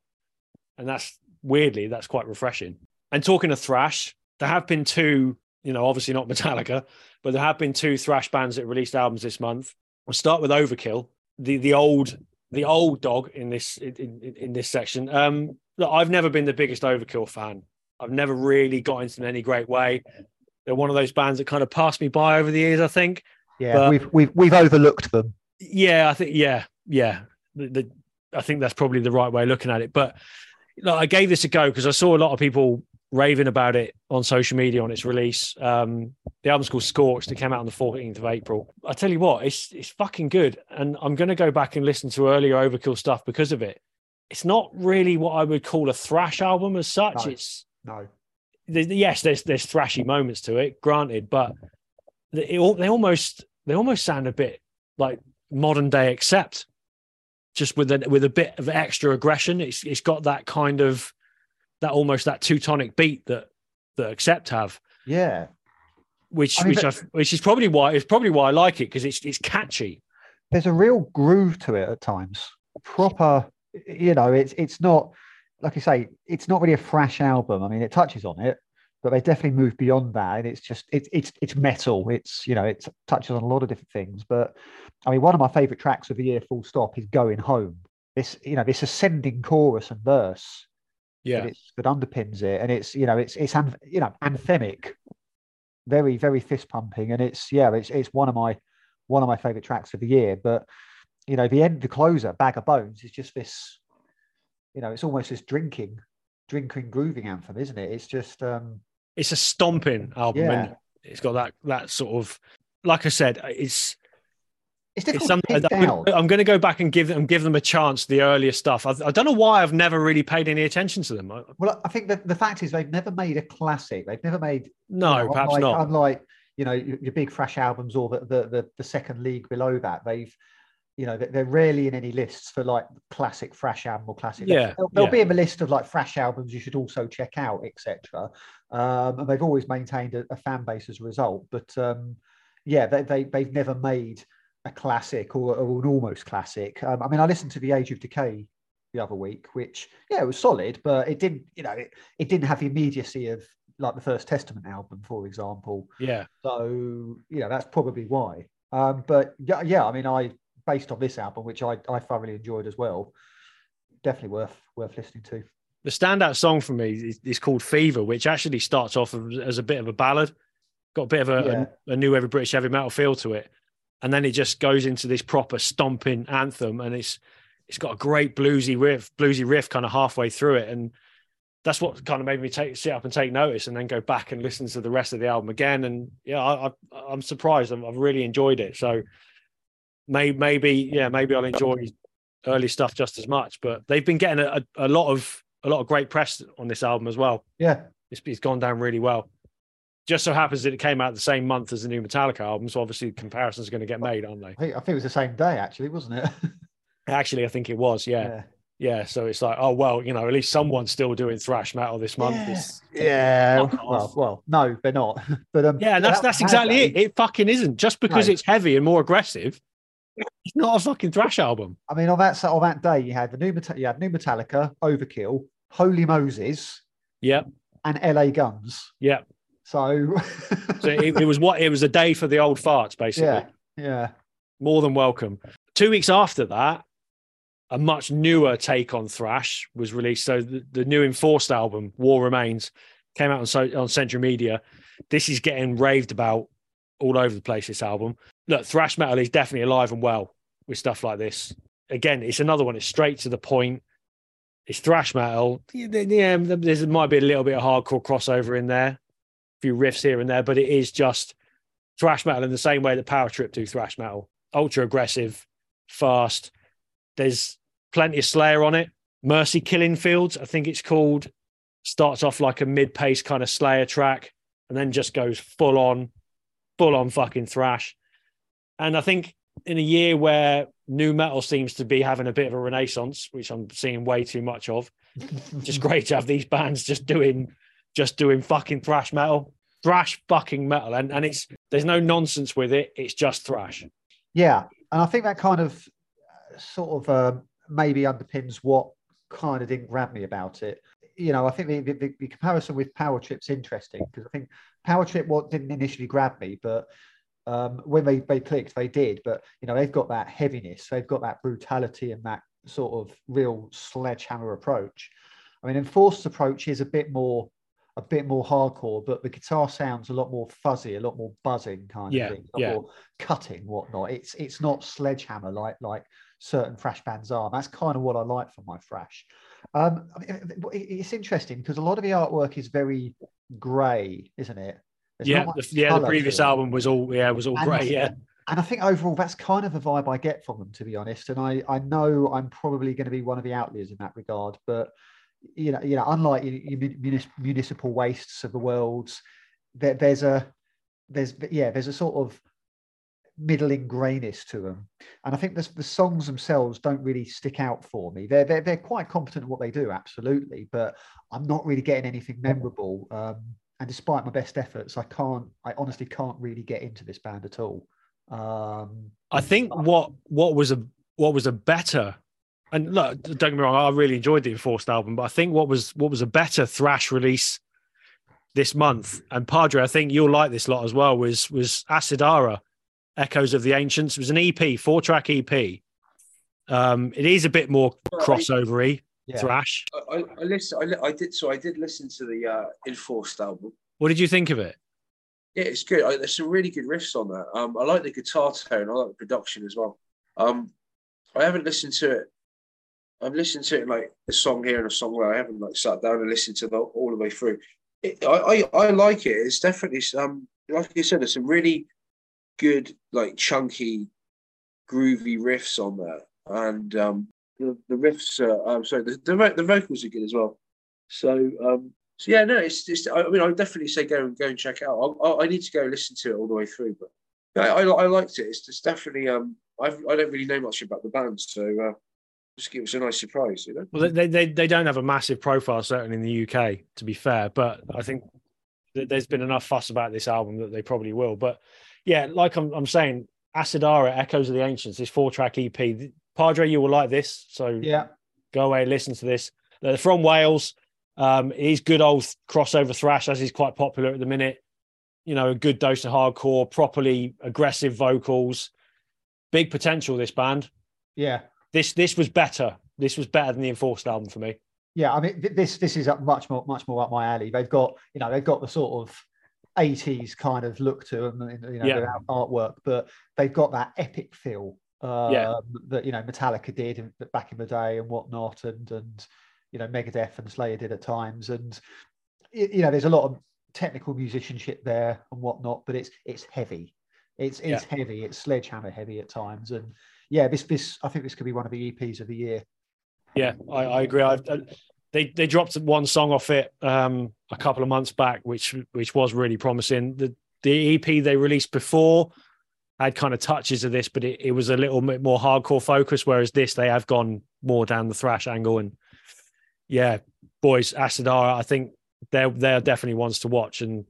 and that's weirdly that's quite refreshing. And talking of thrash, there have been two, you know, obviously not Metallica, but there have been two thrash bands that released albums this month. We'll start with Overkill, the the old the old dog in this in, in, in this section. Um, look, I've never been the biggest Overkill fan. I've never really got into them in any great way. They're one of those bands that kind of passed me by over the years. I think. yeah but- we've we've we've overlooked them Yeah, I think yeah, yeah. The, the, I think that's probably the right way of looking at it. But look, I gave this a go because I saw a lot of people raving about it on social media on its release. Um, the album's called Scorched. It came out on the 14th of April. I tell you what, it's it's fucking good, and I'm going to go back and listen to earlier Overkill stuff because of it. It's not really what I would call a thrash album as such. No. It's no there's, yes, there's there's thrashy moments to it, granted, but they, all- they almost they almost sound a bit like modern day accept, just with a with a bit of extra aggression. It's it's got that kind of that almost that Teutonic beat that that accept have, yeah which I mean, which I which is probably why it's probably why I like it because it's it's catchy. there's a real groove to it at times. Proper, you know, it's it's not like I say, it's not really a thrash album. I mean, it touches on it, but they definitely move beyond that. And it's just it's it's it's metal. It's you know, it touches on a lot of different things. But I mean, one of my favorite tracks of the year, full stop, is "Going Home." This you know, this ascending chorus and verse Yeah, that, it's, that underpins it, and it's you know, it's it's you know, anthemic, very very fist pumping, and it's yeah, it's it's one of my one of my favorite tracks of the year. But you know, the end, the closer, "Bag of Bones," is just this, you know, it's almost this drinking, drinking grooving anthem, isn't it? It's just um, it's a stomping album. yeah, and It's got that that sort of, like I said, it's It's it's difficult something to pin I'm, going to go back and give them give them a chance. The earlier stuff, I've, I don't know why I've never really paid any attention to them. Well, I think that the fact is they've never made a classic. They've never made No, you know, perhaps unlike, not. Unlike you know your, your big thrash albums or the, the the the second league below that, they've you know they're rarely in any lists for like classic thrash album or classic. Yeah, there'll, there'll yeah. be in the list of like thrash albums you should also check out, etc. Um, and they've always maintained a, a fan base as a result. But um, yeah, they, they they've never made a classic or, or an almost classic. Um, I mean, I listened to the Age of Decay the other week, which yeah, it was solid, but it didn't, you know, it, it didn't have the immediacy of like the First Testament album, for example. Yeah, So you know, that's probably why. Um, but yeah, yeah, I mean, I based on this album, which I, I thoroughly enjoyed as well, definitely worth worth listening to. the standout song for me is, is called Fever, which actually starts off as, a bit of a ballad, got a bit of a, Yeah. a, a new wave of British heavy metal feel to it, and then it just goes into this proper stomping anthem, and it's it's got a great bluesy riff, bluesy riff kind of halfway through it, and that's what kind of made me take sit up and take notice, and then go back and listen to the rest of the album again, and yeah, I, I, I'm surprised, I've, I've really enjoyed it, so maybe maybe yeah maybe I'll enjoy early stuff just as much, but they've been getting a, a, a lot of a lot of great press on this album as well. Yeah, It's, it's gone down really well. Just so happens that it came out the same month as the new Metallica album, so obviously comparisons are going to get made, aren't they? I think, I think it was the same day actually, wasn't it? Actually, I think it was, yeah, yeah. So it's like, oh well, you know, at least someone's still doing thrash metal this month. Yeah. Yeah. Well, well, no, they're not. But um, yeah, that's that's exactly it. It fucking isn't. Just because No. it's heavy and more aggressive, it's not a fucking thrash album. I mean, on that on that day, you had the new you had new Metallica, Overkill, Holy Moses, Yep, and LA Guns. yep. So, So it, it was what it was a day for the old farts, basically. yeah, yeah, more than welcome. Two weeks after that, a much newer take on thrash was released. So the, the new Enforced album, War Remains, came out on so, on Century Media. This is getting raved about all over the place. This album, look, thrash metal is definitely alive and well with stuff like this. Again, it's another one. It's straight to the point. It's thrash metal. Yeah, there might be a little bit of hardcore crossover in there, few riffs here and there, but it is just thrash metal in the same way that Power Trip do thrash metal. Ultra aggressive, fast. There's plenty of Slayer on it. Mercy Killing Fields, I think it's called, starts off like a mid-pace kind of Slayer track, and then just goes full on, full on fucking thrash. And I think in a year where nu metal seems to be having a bit of a renaissance, which I'm seeing way too much of, just great to have these bands just doing just doing fucking thrash metal thrash fucking metal and and it's there's no nonsense with it it's just thrash yeah. And I think that kind of uh, sort of um maybe underpins what kind of didn't grab me about it. You know, I think the, the, the comparison with Power Trip's interesting because I think Power Trip what didn't initially grab me, but um, when they, they clicked, they did. But you know, they've got that heaviness, they've got that brutality and that sort of real sledgehammer approach. I mean, enforced approach is a bit more a bit more hardcore, but the guitar sounds a lot more fuzzy, a lot more buzzing kind Yeah, of thing, a lot yeah. more cutting, whatnot. It's it's not sledgehammer like like certain thrash bands are. That's kind of what I like from my thrash. Um, I mean, it- it's interesting because a lot of the artwork is very grey, isn't it? There's yeah the, yeah the previous album was all yeah was all And great yeah And I think overall that's kind of a vibe I get from them, to be honest. And I, I know I'm probably going to be one of the outliers in that regard. But you know, you know, unlike your, your municipal wastes of the worlds, there, there's a there's yeah, there's a sort of middling grayness to them. And I think the, the songs themselves don't really stick out for me. They're, they're they're quite competent at what they do, absolutely, but I'm not really getting anything memorable. Um, and despite my best efforts, I can't, I honestly can't really get into this band at all. Um, i think what what was a what was a better and look don't get me wrong i really enjoyed the enforced album but i think what was what was a better thrash release this month and padre i think you'll like this lot as well was was acidara echoes of the ancients it was an ep four track ep um it is a bit more crossovery yeah. thrash I, I, I listen. I, I did so. I did listen to the uh, Enforced album. what did you think of it Yeah, it's good. I, there's some really good riffs on that. Um, I like the guitar tone. I like the production as well. Um, I haven't listened to it. I've listened to it like a song here and a song there. I haven't like sat down and listened to the all the way through. It, I, I I like it. It's definitely um like you said, there's some really good, like chunky, groovy riffs on there, and um, the, the riffs. Are, I'm sorry, the, the the vocals are good as well. So um, so yeah, no, it's just. I mean, I would definitely say go and go and check it out. I, I, I need to go listen to it all the way through, but yeah, I, I liked it. It's just definitely. Um, I've, I don't really know much about the band, so uh, just it was a nice surprise, you know. Well, they, they they don't have a massive profile, certainly in the UK, to be fair. But I think that there's been enough fuss about this album that they probably will. But yeah, like I'm, I'm saying, Acidara, Echoes of the Ancients, this four track EP. Padre, you will like this. So Yeah. go away, listen to this. They're from Wales. Um, he's good old crossover thrash, as he's quite popular at the minute. You know, a good dose of hardcore, properly aggressive vocals. Big potential, this band. Yeah. This this was better. This was better than the Enforced album for me. Yeah, I mean, this this is up much more much more up my alley. They've got you know they've got the sort of 80s kind of look to them, you know, Yeah. their artwork, but they've got that epic feel um, Yeah. that you know Metallica did in, back in the day and whatnot, and and you know Megadeth and Slayer did at times, and you know there's a lot of technical musicianship there and whatnot, but it's it's heavy. It's it's heavy. It's sledgehammer heavy at times, and yeah, this this I think this could be one of the EPs of the year. Yeah, I, I agree. I, they they dropped one song off it um, a couple of months back, which which was really promising. The the EP they released before had kind of touches of this, but it, it was a little bit more hardcore focus. Whereas this, they have gone more down the thrash angle. And yeah, boys, Acidara, I think they're they're definitely ones to watch, and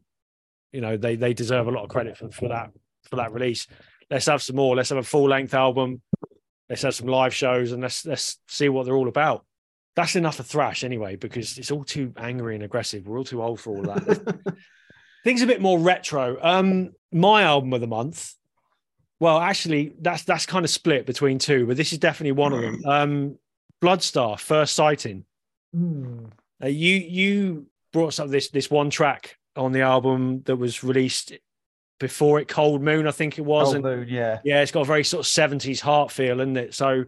you know they they deserve a lot of credit for, for that for that release. Let's have some more. Let's have a full length album. Let's have some live shows, and let's let's see what they're all about. That's enough of thrash anyway, because it's all too angry and aggressive. We're all too old for all that. Things a bit more retro. Um, my album of the month. Well, actually, that's that's kind of split between two, but this is definitely one of them. Um, Bloodstar, first sighting. Hmm. Uh, you you brought up this this one track on the album that was released before it, Cold Moon, I think it was. Old and Moon, yeah. yeah, it's got a very sort of seventies heart feel, isn't it? So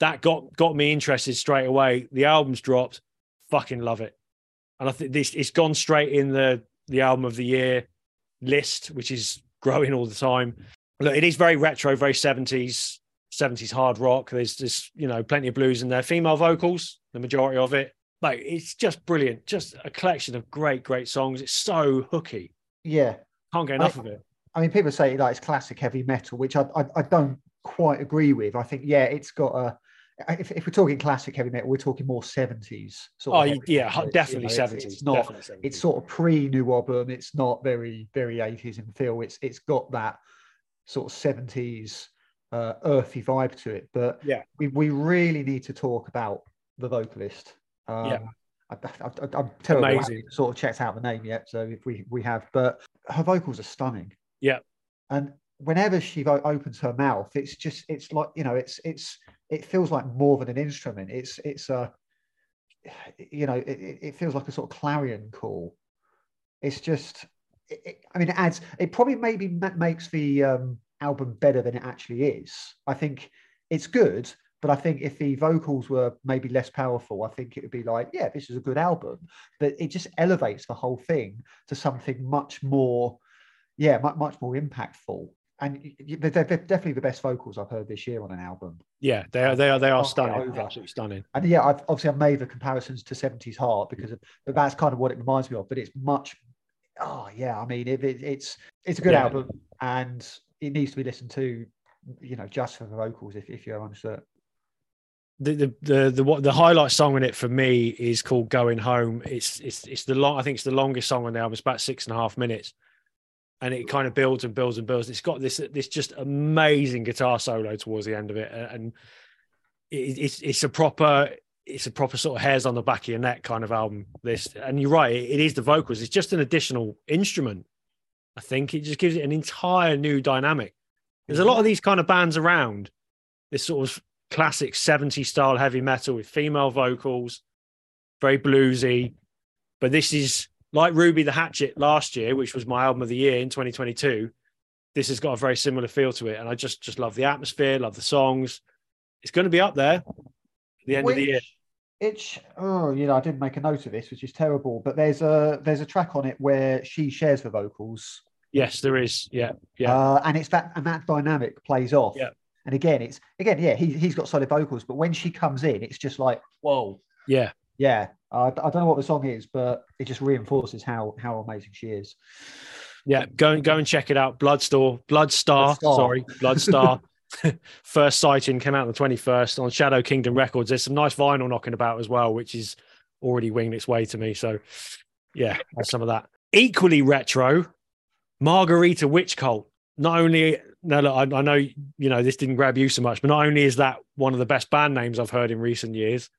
that got got me interested straight away. The album's dropped, fucking love it, and I think this it's gone straight in the the album of the year list, which is growing all the time. Look, it is very retro, very seventies, seventies hard rock. There's there's you know plenty of blues in there, female vocals, the majority of it. Like it's just brilliant, just a collection of great, great songs. It's so hooky. Yeah. Can't get enough of it. I mean, people say like it's classic heavy metal, which I, I, I don't quite agree with. I think, yeah, it's got a. If, if we're talking classic heavy metal, we're talking more seventies. Oh of heavy yeah, metal. Definitely you know, it's- seventies. It's, not. It's sort of pre new album. It's not very very eighties in feel. It's it's got that sort of seventies uh, earthy vibe to it. But Yeah. we we really need to talk about the vocalist. Um, Yeah. I, I'm terrible. I Amazing. haven't sort of checked out the name yet. So if we we have, but her vocals are stunning. Yeah. And whenever she opens her mouth, it's just it's like you know it's it's it feels like more than an instrument. It's it's a you know it, it feels like a sort of clarion call. It's just it- I mean it adds it probably maybe makes the um, album better than it actually is. I think it's good, but I think if the vocals were maybe less powerful, I think it would be like, yeah, this is a good album. But it just elevates the whole thing to something much more, yeah, much, much more impactful. And they're, they're definitely the best vocals I've heard this year on an album. Yeah, they are. They are. They are stunning. Absolutely stunning. And yeah, I've obviously I've made the comparisons to 70s Heart because of, but that's kind of what it reminds me of. But it's much, oh yeah, I mean, it, it, it's it's a good Yeah. album and it needs to be listened to, you know, just for the vocals if, if you're honest. The the the the what the highlight song in it for me is called "Going Home." It's it's it's the long. I think it's the longest song on the album. It's about six and a half minutes, and it kind of builds and builds and builds. It's got this this just amazing guitar solo towards the end of it, and it, it's it's a proper it's a proper sort of hairs on the back of your neck kind of album. This, and you're right, it, it is the vocals. It's just an additional instrument. I think it just gives it an entire new dynamic. There's a lot of these kind of bands around, this sort of classic 70s style heavy metal with female vocals, very bluesy. But this is like Ruby the Hatchet last year, which was my album of the year in 2022. This has got a very similar feel to it. And I just just love the atmosphere, love the songs. It's going to be up there at the end of the year. It's oh, you know, I didn't make a note of this, which is terrible. But there's a there's a track on it where she shares the vocals Yes, there is. Yeah, yeah, Uh, and it's that and that dynamic plays off. Yeah. And again, it's again, yeah, he he's got solid vocals, but when she comes in, it's just like, whoa, yeah. Yeah. Uh, I don't know what the song is, but it just reinforces how how amazing she is. Yeah, go and go and check it out. Bloodstore, Bloodstar, Bloodstar. sorry, Bloodstar. First sighting came out on the twenty first on Shadow Kingdom Records. There's some nice vinyl knocking about as well, which is already winged its way to me. So, yeah, there's some of that. Equally retro, Margarita Witch Cult. Not only no, look, I, I know you know this didn't grab you so much, but not only is that one of the best band names I've heard in recent years.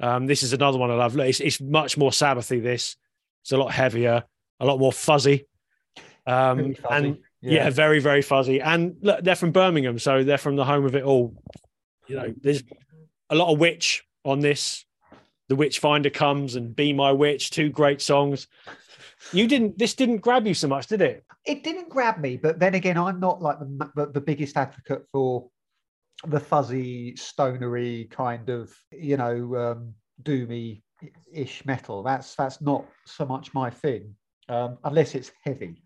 Um, this is another one I love. It's, it's much more Sabbathy. This it's a lot heavier, a lot more fuzzy. Um, Really fuzzy. and yeah. very, very fuzzy. And look, they're from Birmingham, so they're from the home of it all. You know, there's a lot of witch on this. The Witch Finder comes and Be My Witch, two great songs. You didn't. This didn't grab you so much, did it? it didn't grab me, but then again, I'm not like the, the, the biggest advocate for the fuzzy, stonery kind of, you know, um, doomy ish metal. That's that's not so much my thing, um, unless it's heavy.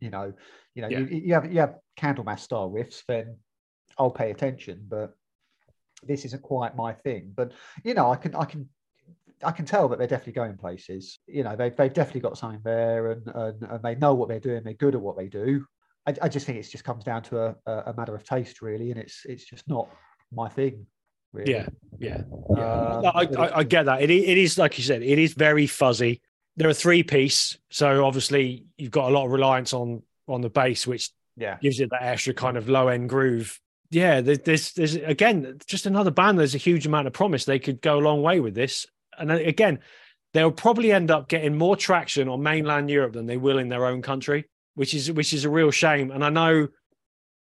You know, you know, Yeah. you, you have you have Candlemass style riffs, then I'll pay attention. But this isn't quite my thing. But you know, I can I can I can tell that they're definitely going places. You know, they've, they've definitely got something there and, and, and they know what they're doing. They're good at what they do. I, I just think it just comes down to a, a, matter of taste, really. And it's it's just not my thing, really. Yeah, yeah. yeah. Um, No, I, I, I get that. It, it is like you said. It is very fuzzy. They're a three piece, so obviously you've got a lot of reliance on on the bass, which Yeah. gives it that extra kind of low end groove. Yeah, there's there's again just another band. There's a huge amount of promise. They could go a long way with this. And then again, they'll probably end up getting more traction on mainland Europe than they will in their own country, which is which is a real shame. And I know,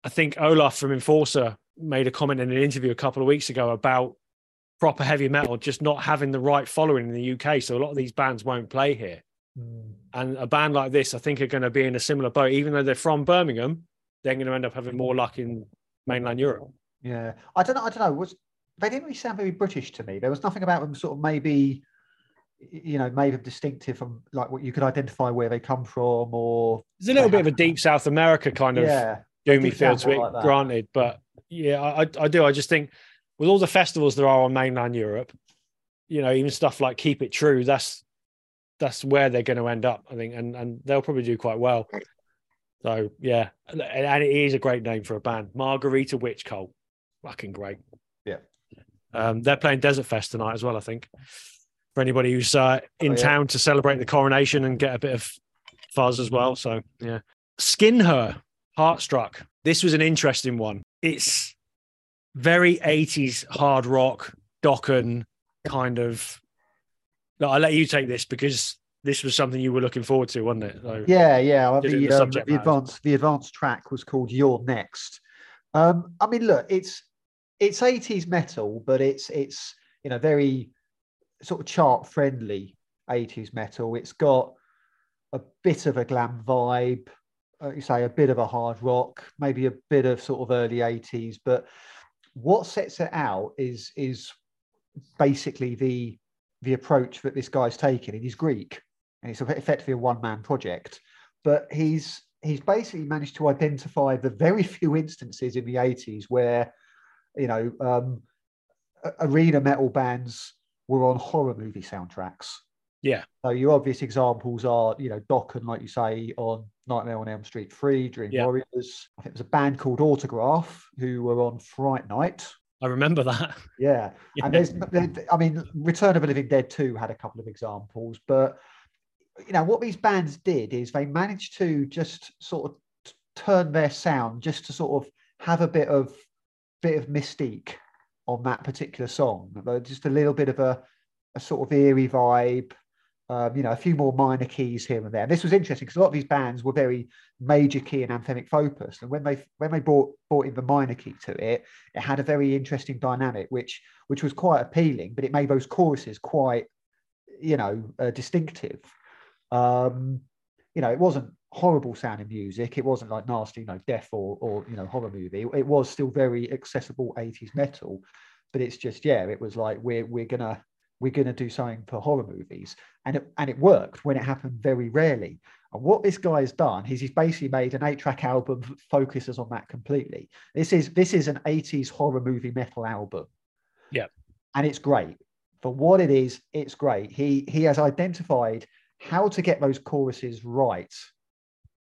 I think Olaf from Enforcer made a comment in an interview a couple of weeks ago about proper heavy metal just not having the right following in the UK. So a lot of these bands won't play here. Mm. And a band like this, I think, are going to be in a similar boat. Even though they're from Birmingham, they're going to end up having more luck in mainland Europe. Yeah. I don't know. I don't know. Was they didn't really sound very British to me. There was nothing about them sort of maybe you know, made them distinctive from like what you could identify where they come from or There's a little bit of a deep South America kind of yeah. doomy do feel to it, like granted. But yeah, I, I- I do. I just think with all the festivals there are on mainland Europe, you know, even stuff like Keep It True, that's that's where they're going to end up, I think, and and they'll probably do quite well. So yeah, and and it is a great name for a band, Margarita Witch Cult, fucking great. Yeah. um, they're playing Desert Fest tonight as well. I think for anybody who's uh, in Oh, yeah. town to celebrate the coronation and get a bit of fuzz as well. So yeah, Skin Her, Heartstruck. This was an interesting one. It's very 80s hard rock, Dokken kind of. No, I'll let you take this because this was something you were looking forward to, wasn't it? So, Yeah, yeah. well, The, the um, the advanced the advanced track was called "You're Next." Um, I mean, look, it's it's eighties metal, but it's it's you know very sort of chart friendly eighties metal. It's got a bit of a glam vibe, you say a bit of a hard rock, maybe a bit of sort of early eighties. But what sets it out is is basically the the approach that this guy's taken. And he's Greek, and it's effectively a one man project. But he's he's basically managed to identify the very few instances in the 80s where, you know, um, arena metal bands were on horror movie soundtracks. Yeah. So your obvious examples are, you know, Dokken, like you say, on Nightmare on Elm Street 3, Dream Yeah. Warriors. I think there's a band called Autograph who were on Fright Night. I remember that. Yeah. Yeah. And there's, I mean, Return of the Living Dead 2 had a couple of examples, but you know what these bands did is they managed to just sort of turn their sound just to sort of have a bit of bit of mystique on that particular song, just a little bit of a, a sort of eerie vibe. Um, you know, a few more minor keys here and there. And this was interesting because a lot of these bands were very major key and anthemic focused. And when they when they brought brought in the minor key to it, it had a very interesting dynamic, which which was quite appealing, but it made those choruses quite, you know, uh, distinctive. Um, you know, it wasn't horrible sounding music. It wasn't like nasty, you know, death or or you know horror movie. It was still very accessible 80s metal, but it's just yeah, it was like we're we're gonna we're gonna do something for horror movies, and it and it worked when it happened very rarely. And what this guy has done is he's basically made an eight-track album that focuses on that completely. This is this is an 80s horror movie metal album. Yeah. And it's great. For what it is, it's great. He he has identified how to get those choruses right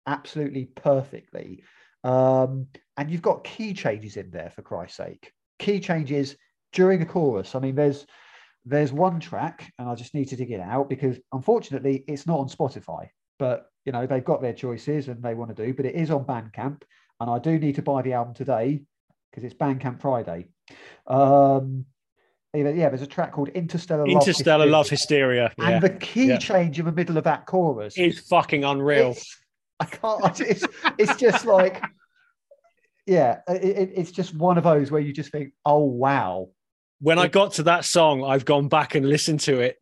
absolutely perfectly. Um, and you've got key changes in there for Christ's sake. Key changes during a chorus. I mean, there's there's one track, and I just need to dig it out because unfortunately it's not on Spotify. But you know, they've got their choices and they want to do, but it is on Bandcamp. And I do need to buy the album today because it's Bandcamp Friday. Um yeah, there's a track called Interstellar, Interstellar Love Hysteria. And yeah. the key Yeah. change in the middle of that chorus is fucking unreal. it's- I can't. It's, it's just like, yeah, it, it- it's just one of those where you just think, oh wow, when I got to that song, I've gone back and listened to it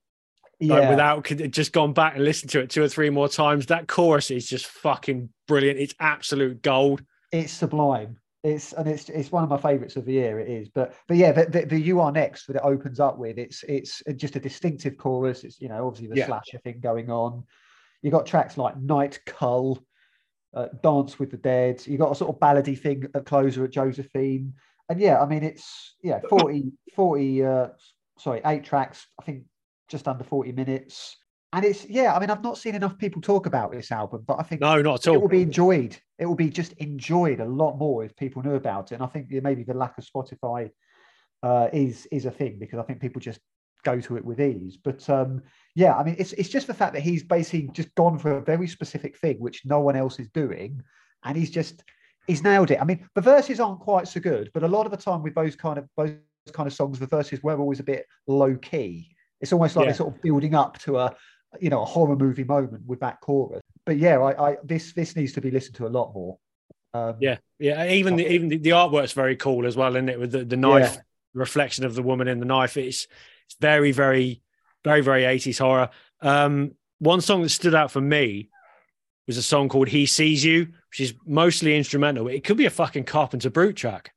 yeah, like, without just gone back and listened to it two or three more times. That chorus is just fucking brilliant. It's absolute gold. it's sublime. It's and it's it's one of my favorites of the year. It is, but but yeah, the, the, the you are next that it opens up with. It's it's just a distinctive chorus. It's you know obviously the Yeah. slasher thing going on. You got tracks like Night Cull, uh, Dance with the Dead. You got a sort of ballady thing at closer at Josephine, and yeah, I mean it's yeah 40 40 uh, sorry eight tracks. I think just under forty minutes. And it's yeah, I mean, I've not seen enough people talk about this album, but I think No, not at all. it will be enjoyed. It will be just enjoyed a lot more if people knew about it. And I think maybe the lack of Spotify uh, is is a thing because I think people just go to it with ease. But um, yeah, I mean, it's it's just the fact that he's basically just gone for a very specific thing which no one else is doing, and he's just he's nailed it. I mean, the verses aren't quite so good, but a lot of the time with those kind of those kind of songs, the verses were always a bit low key. It's almost like Yeah. they're sort of building up to a you know a horror movie moment with that chorus. But yeah, I, I this this needs to be listened to a lot more. Um, Yeah, yeah. Even the, even the, the artwork's very cool as well, isn't it? With the, the knife reflection of the woman in the knife, it's it's very, very, very, very eighties horror. Um, one song that stood out for me was a song called "He Sees You," which is mostly instrumental. It could be a fucking Carpenter Brut track.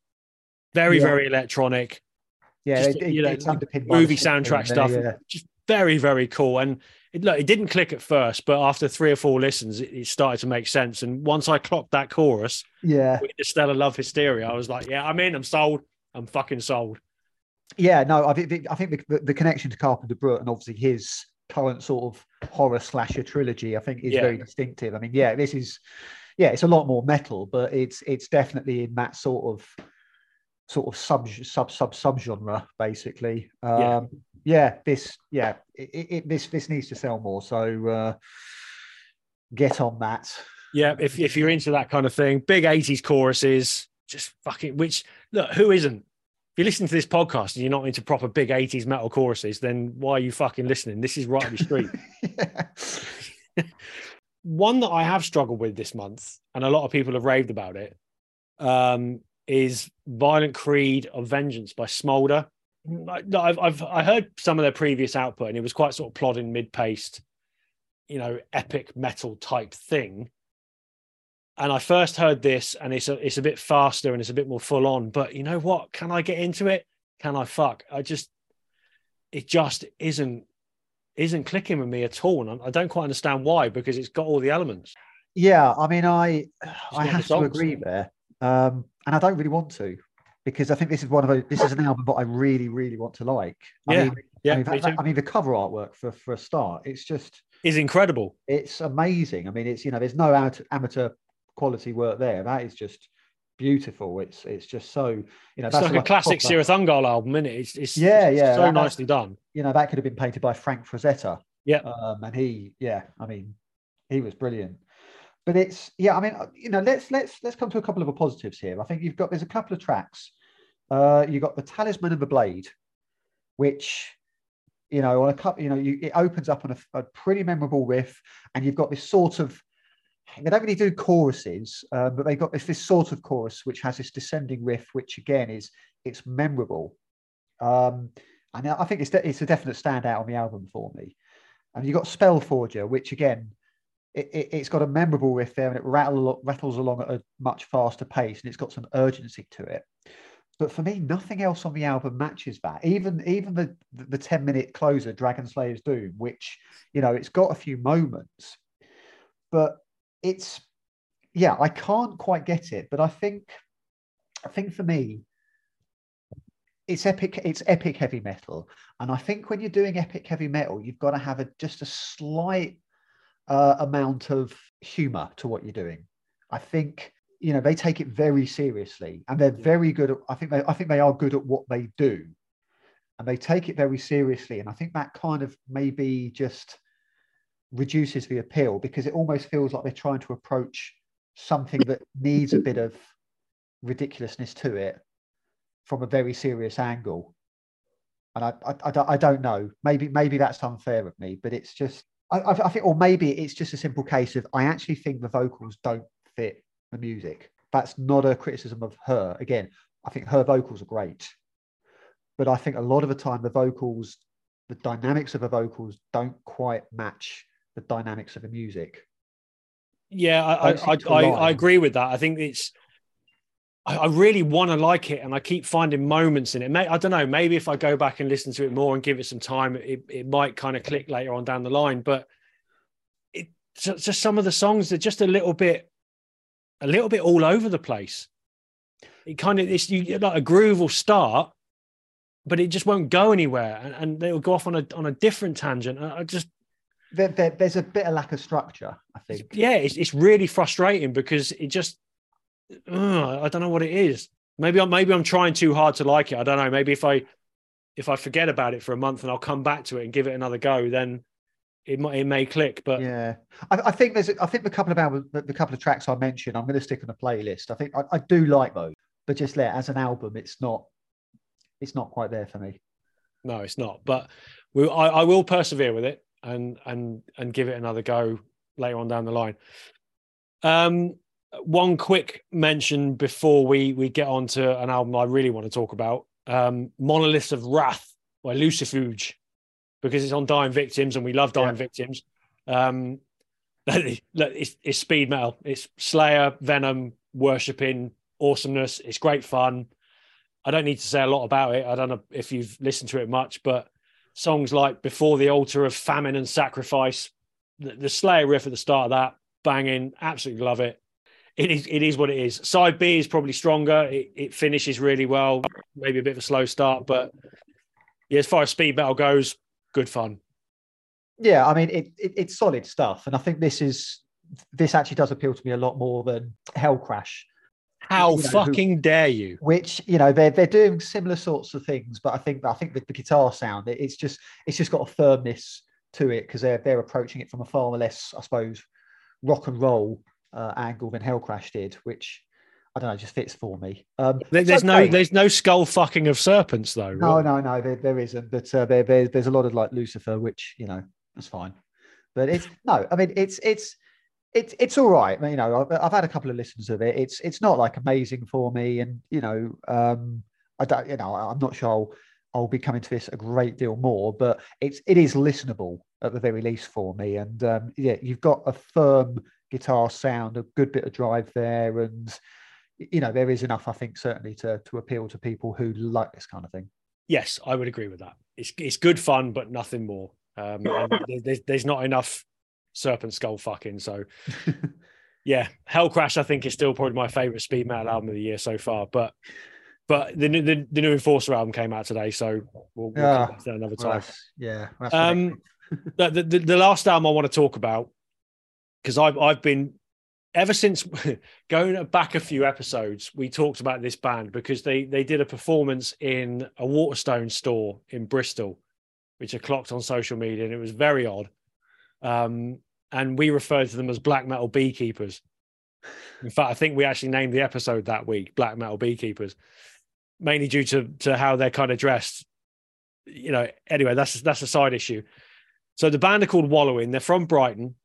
Very, Yeah. very electronic, yeah, Just, it, you know, movie soundtrack in stuff. there, yeah. Just very, very cool. And it, look, it didn't click at first, but after three or four listens, it, it started to make sense. And once I clocked that chorus, Yeah, with the Stellar Love Hysteria, I was like, yeah, I'm in, I'm sold, I'm fucking sold. yeah. No, I think I think the, the, the connection to Carpenter Brut and obviously his current sort of horror slasher trilogy, I think, is Yeah. very distinctive. I mean, yeah, this is yeah, it's a lot more metal, but it's it's definitely in that sort of sort of sub sub sub sub genre basically. Um, Yeah. Yeah. this yeah, it, it, this this needs to sell more. So uh, get on that. Yeah, if if you're into that kind of thing, big 80s choruses, just fucking which look, who isn't? If you're listening to this podcast and you're not into proper big 80s metal choruses, then why are you fucking listening? This is right up your street. One that I have struggled with this month, and a lot of people have raved about it, um, is Violent Creed of Vengeance by Smoulder. I've, I've I heard some of their previous output, and it was quite sort of plodding, mid-paced, you know, epic metal type thing. And I first heard this, and it's a it's a bit faster and it's a bit more full on. But you know what? Can I get into it? Can I fuck? I just it just isn't isn't clicking with me at all, and I don't quite understand why because it's got all the elements. Yeah, I mean, I not I have to agree there, um, and I don't really want to because I think this is one of those. This is an album that I really, really want to like. I Yeah, mean, Yeah, I mean, me that-. I mean, the cover artwork for for a start, it's just is incredible. it's amazing. I mean, it's you know, there's no amateur quality work there. That is just beautiful. It's it's just so you know, It's like a classic proper- Cirith Ungol album, isn't it? It's, it's Yeah, it's yeah, so that- nicely done. you know, that could have been painted by Frank Frazetta. Yeah. Um, and he, yeah, I mean, he was brilliant. But it's yeah, I mean, uh, you know, let's let's let's come to a couple of the positives here. I think you've got there's a couple of tracks. Uh, you got the Talisman of the Blade, which you know on a couple, you know, you, it opens up on a, a pretty memorable riff, and you've got this sort of they don't really do choruses, uh, but they've got this this sort of chorus which has this descending riff, which again is it's memorable. Um, and I think it's de- it's a definite standout on the album for me. And you've got Spellforger, which again, it, it, it's got a memorable riff there and it rattle, rattles along at a much faster pace and it's got some urgency to it. But for me, nothing else on the album matches that. Even even the the 10 minute closer, Dragon Slayer's Doom, which, you know, it's got a few moments, but it's yeah, I can't quite get it, but I think I think for me, it's epic. It's epic heavy metal, and I think when you're doing epic heavy metal, you've got to have a just a slight uh, amount of humor to what you're doing. I think you know they take it very seriously, and they're very good. At, I think they I think they are good at what they do, and they take it very seriously. And I think that kind of maybe just reduces the appeal because it almost feels like they're trying to approach something that needs a bit of ridiculousness to it from a very serious angle. And I, I, I, I don't know. Maybe maybe that's unfair of me, but it's just I, I think, or maybe it's just a simple case of I actually think the vocals don't fit the music. That's not a criticism of her. Again, I think her vocals are great, but I think a lot of the time the vocals, the dynamics of the vocals don't quite match the dynamics of the music. Yeah, I I, I, I, agree with that. I think it's I, I really want to like it, and I keep finding moments in it. May, I don't know. Maybe if I go back and listen to it more and give it some time, it, it might kind of click later on down the line. But it just some of the songs are just a little bit, a little bit all over the place. It kind of it's you like a groove will start, but it just won't go anywhere, and, and they'll go off on a on a different tangent. I just there, there, there's a bit of lack of structure. I think. Yeah, it's it's really frustrating because it just uh, I don't know what it is. Maybe I'm maybe I'm trying too hard to like it. I don't know. Maybe if I if I forget about it for a month and I'll come back to it and give it another go, then it might it may click. But yeah, I, I think there's I think the couple of albums, the, the, couple of tracks I mentioned, I'm going to stick on a playlist. I think I, I do like those, but just there as an album, it's not it's not quite there for me. No, it's not. But we, I, I will persevere with it and and and give it another go later on down the line. Um, one quick mention before we we get on to an album I really want to talk about. Um, Monoliths of Wrath by Lucifuge, because it's on Dying Victims and we love Dying yeah. Victims. Um, it's, it's speed metal. It's Slayer, Venom, worshipping awesomeness. It's great fun. I don't need to say a lot about it. I don't know if you've listened to it much, but songs like Before the Altar of Famine and Sacrifice, the, the Slayer riff at the start of that, banging, absolutely love it it is it is what it is. Side B is probably stronger. It, it, finishes really well. Maybe a bit of a slow start, but yeah, as far as speed metal goes, good fun. Yeah, I mean it, it, it's solid stuff, and I think this is this actually does appeal to me a lot more than Hellcrash. How you know, fucking who, dare you? Which you know they're they're doing similar sorts of things, but I think I think the, the guitar sound it, it's just it's just got a firmness to it because they're they're approaching it from a far less, I suppose, rock and roll uh, angle than Hellcrash did, which I don't know, just fits for me. Um, there's okay. no there's no skull fucking of serpents though. No, no, no, there, there isn't. But uh, there, there, there's a lot of like Lucifer, which you know that's fine. But it's no, I mean it's it's it's it's all right. I mean, you know, I've, I've, had a couple of listens of it. It's it's not like amazing for me, and you know, um, I don't, you know, I'm not sure I'll, I'll be coming to this a great deal more, but it's it is listenable at the very least for me. And um, yeah, you've got a firm guitar sound, a good bit of drive there, and you know there is enough, I think, certainly to to appeal to people who like this kind of thing. Yes, I would agree with that. It's it's good fun, but nothing more. Um, there's there's not enough serpent skull fucking. So yeah, Hellcrash I think is still probably my favorite speed metal album of the year so far. But but the the, the new Enforcer album came out today, so we'll, we'll come back to that another time. Well, that's, yeah. That's um, the, the the last album I want to talk about because I've I've been ever since going back a few episodes, we talked about this band because they they did a performance in a Waterstone store in Bristol, which are clocked on social media, and it was very odd. Um, and we referred to them as black metal beekeepers. In fact, I think we actually named the episode that week "Black Metal Beekeepers," mainly due to to how they're kind of dressed. You know, anyway, that's that's a side issue. So the band are called Wallowing. They're from Brighton.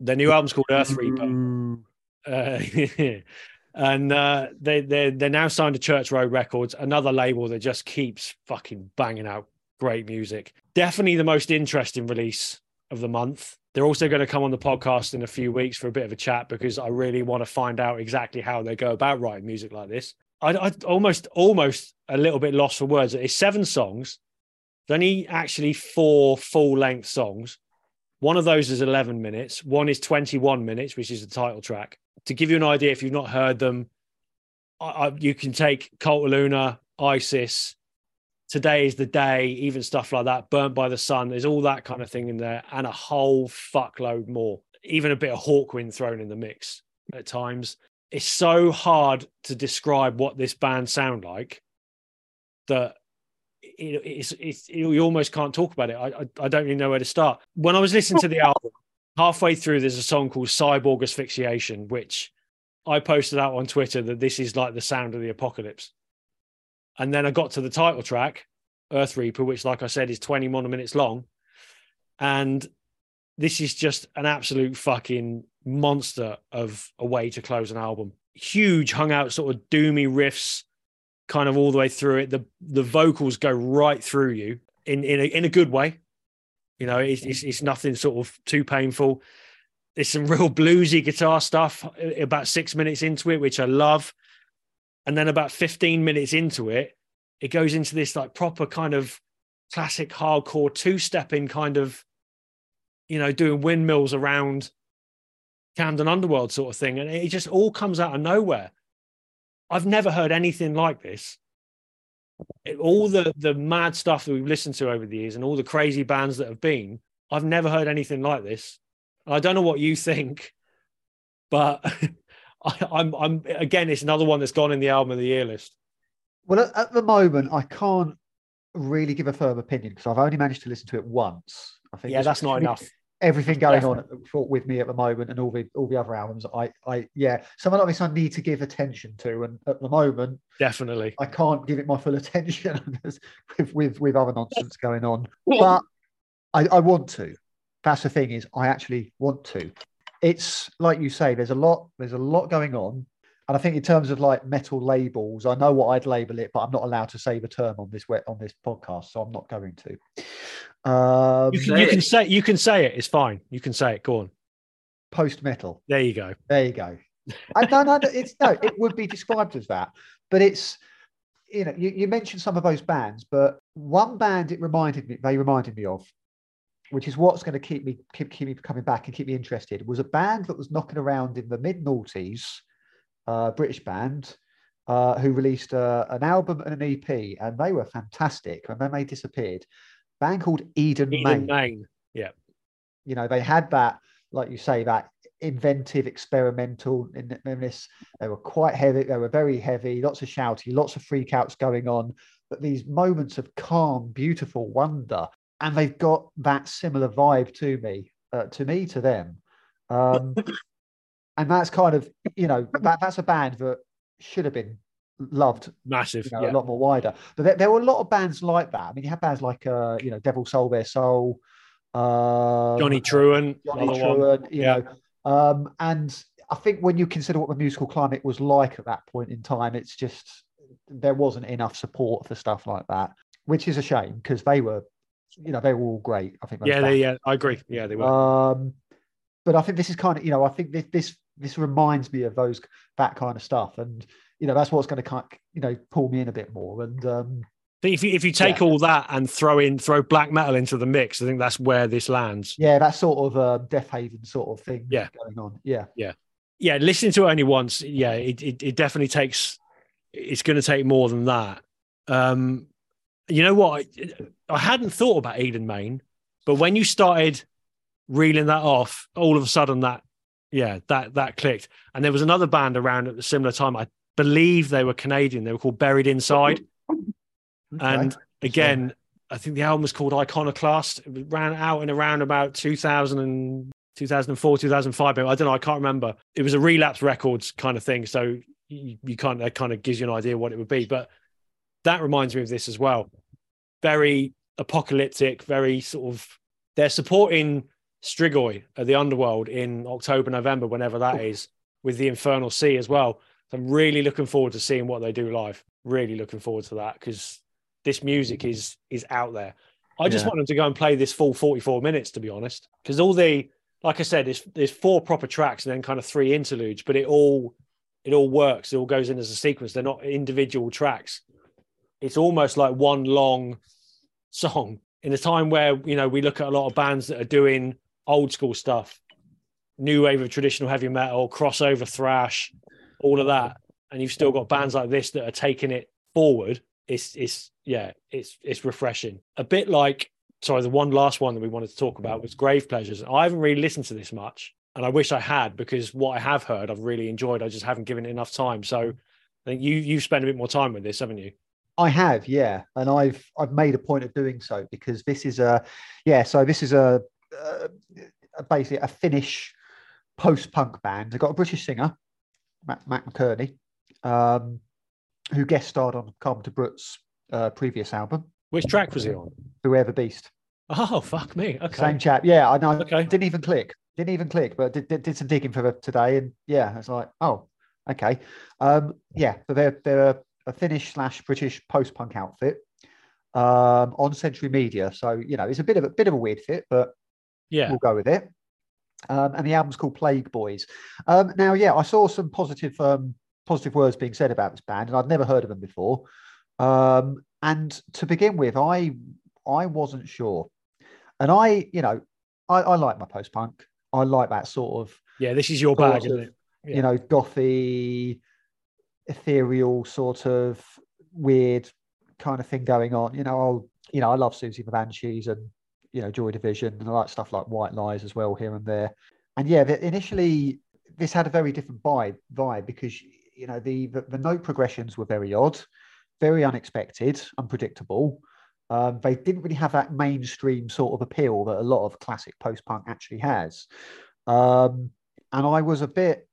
Their new album's called Earth Reaper. Uh, and uh, they they they're now signed to Church Road Records, another label that just keeps fucking banging out great music. Definitely the most interesting release of the month. They're also going to come on the podcast in a few weeks for a bit of a chat because I really want to find out exactly how they go about writing music like this. I, I almost almost a little bit lost for words. It's seven songs. There's only actually four full length songs One of those is 11 minutes. One is 21 minutes, which is the title track. To give you an idea, if you've not heard them, I, I, you can take Cult Luna, ISIS, Today is the Day, even stuff like that, Burnt by the Sun. There's all that kind of thing in there, and a whole fuckload more. Even a bit of Hawkwind thrown in the mix at times. It's so hard to describe what this band sound like that it, it's, it's you almost can't talk about it. I, I, I don't really know where to start. When I was listening to the album, halfway through, there's a song called Cyborg Asphyxiation, which I posted out on Twitter that this is like the sound of the apocalypse. And then I got to the title track, Earth Reaper, which, like I said, is 21 minutes long. And this is just an absolute fucking monster of a way to close an album. Huge, hung out, sort of doomy riffs kind of all the way through it. The the vocals go right through you in in a, in a good way. You know, it's, it's, it's nothing sort of too painful. There's some real bluesy guitar stuff uh, about six minutes into it, which I love. And then about 15 minutes into it, it goes into this like proper kind of classic hardcore two stepping kind of, you know, doing windmills around Camden Underworld sort of thing. And it just all comes out of nowhere. I've never heard anything like this. All the the mad stuff that we've listened to over the years and all the crazy bands that have been, I've never heard anything like this. I don't know what you think, but I, I'm I'm again, it's another one that's gone in the album of the year list. Well, at, at the moment, I can't really give a firm opinion because I've only managed to listen to it once. I think Yeah, that's not enough. Everything going on with me at the moment and all the all the other albums i i yeah. Something like this i need to give attention to and at the moment Definitely. i can't give it my full attention with with with other nonsense going on. But I, I want to. That's the thing is i actually want to. It's like you say there's a lot there's a lot going on. And i think in terms of like metal labels i know what i'd label it but i'm not allowed to say the term on this on this podcast so i'm not going to um You can, you can say you can say it. It's fine. You can say it. Go on. post metal There you go. There you go. I, no, it's no, it would be described as that, but it's you know, you, you mentioned some of those bands, but one band it reminded me, they reminded me of, which is what's going to keep me keep, keep me coming back and keep me interested, was a band that was knocking around in the mid noughties, uh, British band, uh, who released uh, an album and an EP, and they were fantastic. And then they disappeared. Band called Eden, Eden. Yeah. you know they had that like you say that inventive experimental in, this they were quite heavy. They were very heavy lots of shouting lots of freakouts going on. But these moments of calm beautiful wonder and they've got that similar vibe to me uh, to me to them. Um and that's kind of you know that, that's a band that should have been loved Massive. you know, yeah. a lot more wider. But there, there were a lot of bands like that. I mean, you had bands like uh, you know, Devil Sold His Soul, um, Johnny Truant. Johnny one. Truant, you Yeah. know. Um, and I think when you consider what the musical climate was like at that point in time, it's just there wasn't enough support for stuff like that, which is a shame because they were, you know, they were all great. I think. Yeah, they, yeah, I agree. Yeah, they were. Um, but I think this is kind of, you know, I think this this this reminds me of those that kind of stuff, and you know, that's what's going to kind, of, you know, pull me in a bit more. And um, if you, if you take yeah. all that and throw in throw black metal into the mix, I think that's where this lands. yeah, that sort of uh, Deafheaven sort of thing Yeah. going on. Yeah, yeah, Yeah, listening to it only once, yeah, it it, it definitely takes. It's going to take more than that. Um, you know what? I, I hadn't thought about Eden Maine, but when you started reeling that off, all of a sudden that, yeah, that that clicked. And there was another band around at a similar time. I believe they were Canadian. They were called Buried Inside. Okay. And again, I think the album was called Iconoclast. It ran out and around about 2000 and 2004, 2005. I don't know. I can't remember. It was a relapse records kind of thing. So you, you can't, that kind of gives you an idea what it would be. But that reminds me of this as well. Very apocalyptic, very sort of, they're supporting Strigoi at the Underworld in October, November, whenever that is, with the Infernal Sea as well. I'm really looking forward to seeing what they do live. Really looking forward to that because this music is is out there. I just Yeah. want them to go and play this full 44 minutes, to be honest, because all the like I said, there's there's four proper tracks and then kind of three interludes, but it all it all works. It all goes in as a sequence. They're not individual tracks. It's almost like one long song. In a time where you know we look at a lot of bands that are doing old school stuff, new wave of traditional heavy metal, crossover thrash, all of that, and you've still got bands like this that are taking it forward. It's it's yeah, it's it's refreshing. A bit like sorry, the one last one that we wanted to talk about was Grave Pleasures. I haven't really listened to this much, and I wish I had because what I have heard I've really enjoyed. I just haven't given it enough time. So I think you you've spent a bit more time with this, haven't you? I have, yeah, and I've I've made a point of doing so because this is a, yeah, so this is a, a, a basically a Finnish post-punk band. They've got a British singer, Matt, Matt McNerney, um, who guest starred on Carpenter Brut's uh, previous album, Which track was he on? Whoever Beast. Oh fuck me. Okay. Same chap, yeah. I know. Okay. Didn't even click. Didn't even click, but did, did, did some digging for today, and yeah, it's like, oh, okay, um, yeah. So they're they're a, a Finnish slash British post-punk outfit um, on Century Media. So you know, it's a bit of a bit of a weird fit, but Yeah. we'll go with it. Um, and the album's called Plagueboys. Um, now, yeah, I saw some positive um, positive words being said about this band, and I'd never heard of them before. Um, and to begin with, I I wasn't sure, and I, you know, I, I like my post punk. I like that sort of Yeah, this is your bag, isn't it? Yeah. you know, gothy, ethereal, sort of weird kind of thing going on. You know, I'll, you know, I love Siouxsie the Banshees and you know Joy Division, and like stuff like White Lies as well here and there. And yeah, initially this had a very different vibe, vibe because you know the, the the note progressions were very odd, very unexpected, unpredictable. Um, they didn't really have that mainstream sort of appeal that a lot of classic post punk actually has. Um, and I was a bit,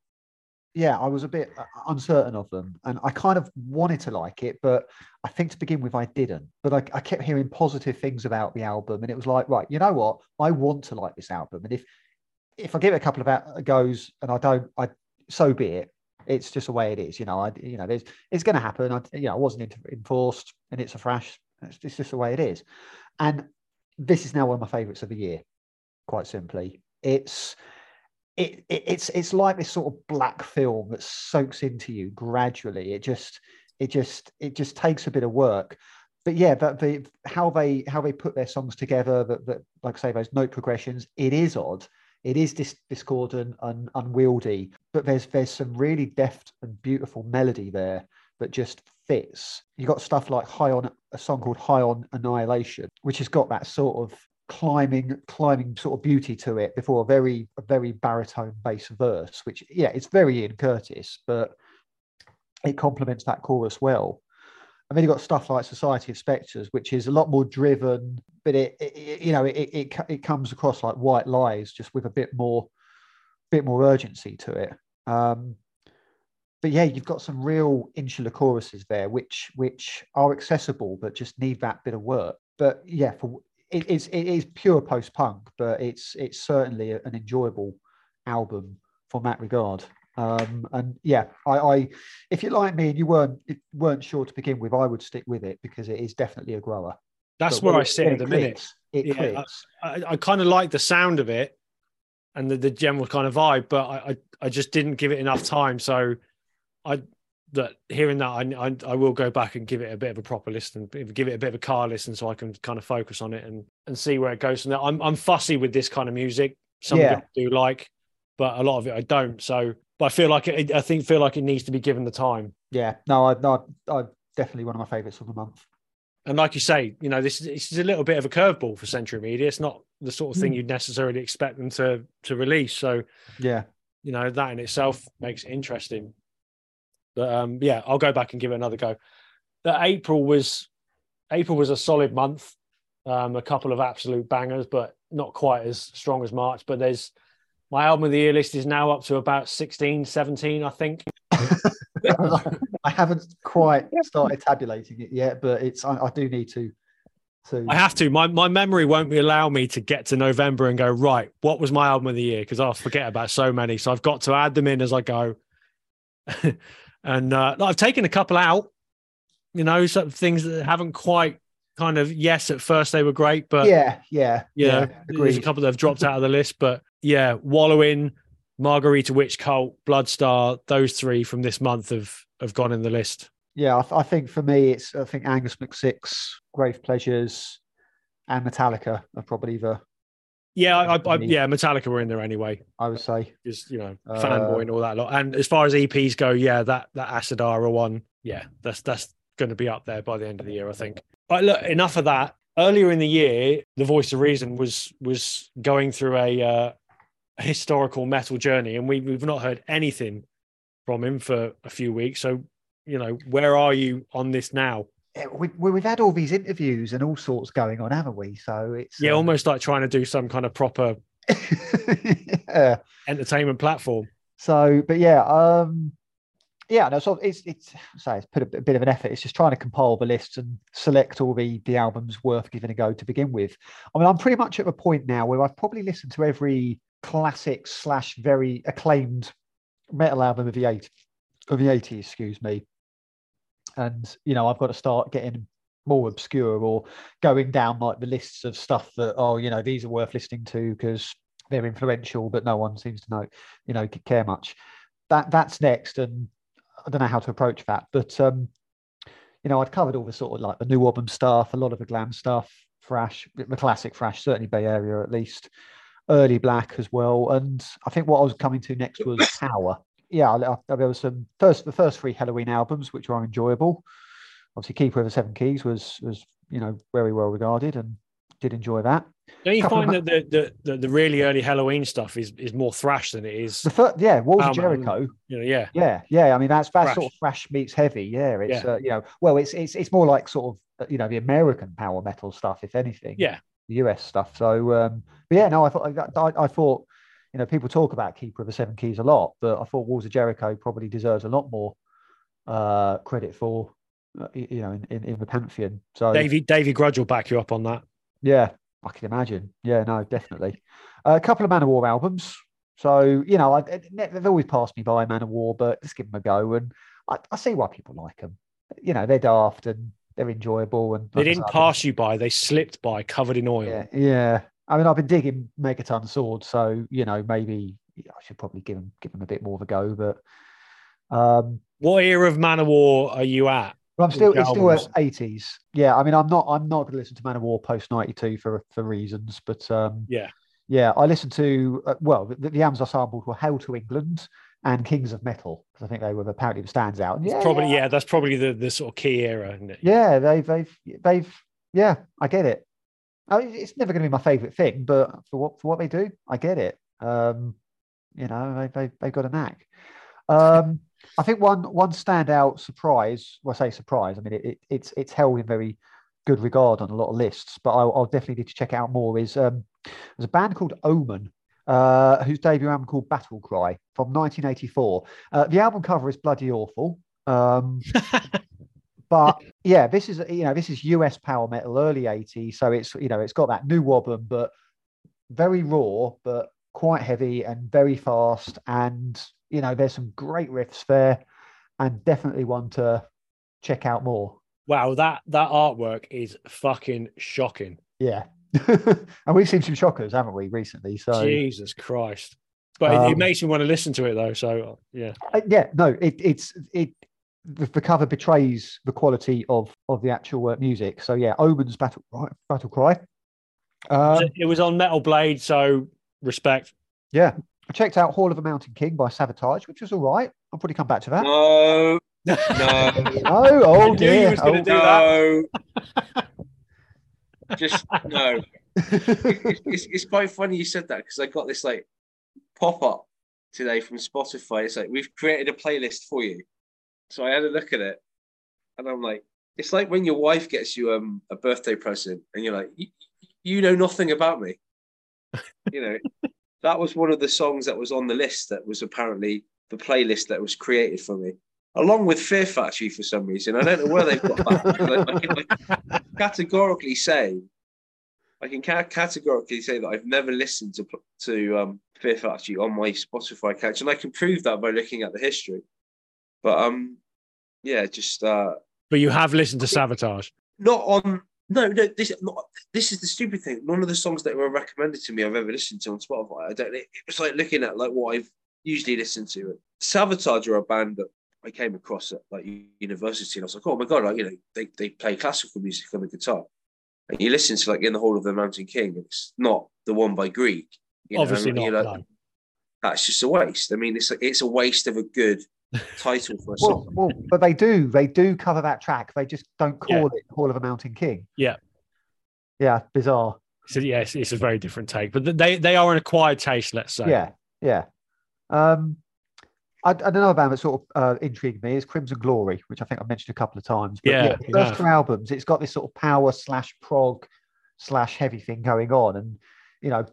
yeah, I was a bit uh, uncertain of them, and I kind of wanted to like it, but I think to begin with I didn't. But I, I kept hearing positive things about the album, and it was like, right, you know what, I want to like this album, and if if I give it a couple of goes and I don't, I so be it. It's just the way it is, you know. I, you know, there's it's going to happen. I, you know, I wasn't enforced, and it's a thrash. It's, it's just the way it is, and this is now one of my favourites of the year. Quite simply, it's it, it it's it's like this sort of black film that soaks into you gradually. It just it just it just takes a bit of work. But yeah, that the how they how they put their songs together, that that like I say those note progressions, it is odd. It is dis- discordant and unwieldy, but there's there's some really deft and beautiful melody there that just fits. You got stuff like High on a song called High on Annihilation, which has got that sort of climbing climbing sort of beauty to it before a very a very baritone bass verse which yeah it's very Ian Curtis but it complements that chorus well. And then you've got stuff like society of spectres which is a lot more driven but it, it you know it it it comes across like white lies just with a bit more bit more urgency to it. Um but yeah you've got some real insular choruses there which which are accessible but just need that bit of work. But yeah for it, it's it is pure post punk, but it's it's certainly an enjoyable album from that regard. Um, and yeah, I, I if you're like me and you weren't weren't sure to begin with, I would stick with it because it is definitely a grower. That's But where I it- sit at the minute. It Yeah, I- clicks. I, I kind of like the sound of it and the, the general kind of vibe, but I, I, I just didn't give it enough time. So I that hearing that I, I I will go back and give it a bit of a proper listen, give it a bit of a car listen, so I can kind of focus on it and and see where it goes from there. I'm I'm fussy with this kind of music. Some Yeah. I do like, but a lot of it I don't. So, but I feel like it, I think feel like it needs to be given the time. yeah, no, I, no, I definitely one of my favourites of the month. And like you say, you know, this is this is a little bit of a curveball for Century Media. It's not the sort of thing Mm. you'd necessarily expect them to to release. So Yeah, you know that in itself makes it interesting but um yeah i'll go back and give it another go. The april was april was a solid month. Um a couple of absolute bangers but not quite as strong as march. But there's my album of the year list is now up to about 16 17 i think. I haven't quite started tabulating it yet, but it's I, I do need to. I have to. My, my memory won't allow me to get to november and go right what was my album of the year? Because i'll forget about so many. So i've got to add them in as i go and uh, i've taken a couple out you know some things that haven't quite kind of yes at first they were great but yeah, yeah, know yeah, there's a couple that have dropped out of the list but yeah wallowing margarita witch cult bloodstar those three from this month have have gone in the list. Yeah, I, th- I think for me, it's I think Angus McSix, Grave Pleasures, and Metallica are probably the Yeah, I, I, I, yeah, Metallica were in there anyway. I would say. Just you know, Uh, fanboy and all that lot. And as far as EPs go, yeah, that that Asadara one, yeah, that's that's going to be up there by the end of the year, I think. But look, enough of that. Earlier in the year, the Voice of Reason was was going through a uh, historical metal journey, and we we've not heard anything from him for a few weeks. So, you know, where are you on this now? Yeah, we, we, we've had all these interviews and all sorts going on, haven't we? So it's Yeah, um, almost like trying to do some kind of proper yeah. entertainment platform. So, but yeah, um, yeah, no, so it's it's so it's put a, bit- a bit of an effort. It's just trying to compile the lists and select all the the albums worth giving a go to begin with. I mean, I'm pretty much at a point now where I've probably listened to every classic slash very acclaimed metal album of the eight of the 80s, excuse me. And you know, I've got to start getting more obscure or going down like the lists of stuff that oh, you know, these are worth listening to because they're influential, but no one seems to know, you know, care much. That that's next, and I don't know how to approach that, but um, you know, I'd covered all the sort of like the new album stuff, a lot of the glam stuff, thrash, the classic thrash, certainly Bay Area at least, early black as well, and I think what I was coming to next was Power. Yeah, there was some first the first three Helloween albums which were enjoyable. Obviously, Keeper of the Seven Keys was was you know very well regarded and did enjoy that. Don't you Couple of find that the, the, the, really early Helloween stuff is, is more thrash than it is, The first, yeah, Walls Um, of Jericho. you know, yeah. Yeah, yeah. I mean, that's that's Thrash. sort of thrash meets heavy. Yeah, it's Yeah. Uh, you know, well, it's it's it's more like sort of uh, you know the American power metal stuff, if anything. Yeah. the US stuff. So, um, but yeah, no, I thought I, I, I thought you know people talk about Keeper of the Seven Keys a lot, but I thought Walls of Jericho probably deserves a lot more uh, credit for uh, you know in, in, in the pantheon. So Davey, Davey Grudge will back you up on that. yeah, I can imagine. Yeah, no, definitely. a couple of Manowar albums. So you know, I, they've always passed me by Manowar, but let's give them a go. And I, I see why people like them. You know, they're daft and they're enjoyable. And They didn't said, I've been- pass you by, they slipped by, covered in oil. Yeah, yeah. I mean, I've been digging Megaton Sword, so you know, maybe I should probably give them give them a bit more of a go. But um, What era of Manowar are you at? but I'm still it's still at 80s. Yeah, I mean, I'm not I'm not going to listen to Manowar post 92 for for reasons, but um, Yeah. yeah, I listened to uh, well, the, the I sampled were Hail to England and Kings of Metal because I think they were apparently the stands out. It's Yeah, probably, yeah, that's probably the, the sort of key era, isn't it? yeah, they've they've they've yeah, I get it. I mean, it's never going to be my favorite thing, but for what for what they do, I get it. Um, you know, they they they've got a knack. Um, I think one one standout surprise. Well, I say surprise. I mean, it, it, it's it's held in very good regard on a lot of lists, but I'll, I'll definitely need to check out more. Is um, there's a band called Omen. Uh, whose debut album called Battle Cry from 1984. Uh, the album cover is bloody awful. Um, but yeah, this is you know this is US power metal, early 80s, so it's you know it's got that NWOBHM, but very raw, but quite heavy and very fast, and you know there's some great riffs there, and definitely one to check out more. Wow, that that artwork is fucking shocking. Yeah, and we've seen some shockers, haven't we, recently? So Jesus Christ. But it, it Um, makes me want to listen to it though. So yeah. Uh, yeah, no, it, it's it. The, the cover betrays the quality of of the actual uh, music. So yeah, Omen's battle right, battle cry. Um, it was on Metal Blade, so respect. yeah, I checked out Hall of a Mountain King by Savatage, which was all right. I'll probably come back to that. No, no, Oh, oh I knew you dear. was gonna oh, do no. Just no. It's, it's, it's quite funny you said that because I got this like pop up today from Spotify. It's like we've created a playlist for you. So I had a look at it, and I'm like, it's like when your wife gets you um, a birthday present, and you're like, you, know nothing about me. You know, that was one of the songs that was on the list that was apparently the playlist that was created for me, along with Fear Factory for some reason. I don't know where they've got that. I, I can like, categorically say, I can ca- categorically say that I've never listened to to um, Fear Factory on my Spotify catch, and I can prove that by looking at the history. But um, yeah, just uh, But you have listened to Savatage. not on. No, no. This not. This is the stupid thing. None of the songs that were recommended to me I've ever listened to on Spotify. I don't. It was like looking at like what I've usually listened to. Savatage are a band that I came across at like university, and I was like, oh my god, like you know, they they play classical music on the guitar. and you listen to like in the Hall of the Mountain King, it's not the one by Grieg. You know, Obviously and not. like, no. That's just a waste. I mean, it's a, it's a waste of a good title for a Well, song. well, but they do. They do cover that track. They just don't call it Hall of a Mountain King. Yeah. Yeah, bizarre. So yeah, it's, it's a very different take, but they they are an acquired taste, let's say. Yeah, yeah. Um, I, another band that sort of uh, intrigued me is Crimson Glory, which I think I've mentioned a couple of times. But Yeah, yeah, first have. two albums, it's got this sort of power slash prog slash heavy thing going on, and you know,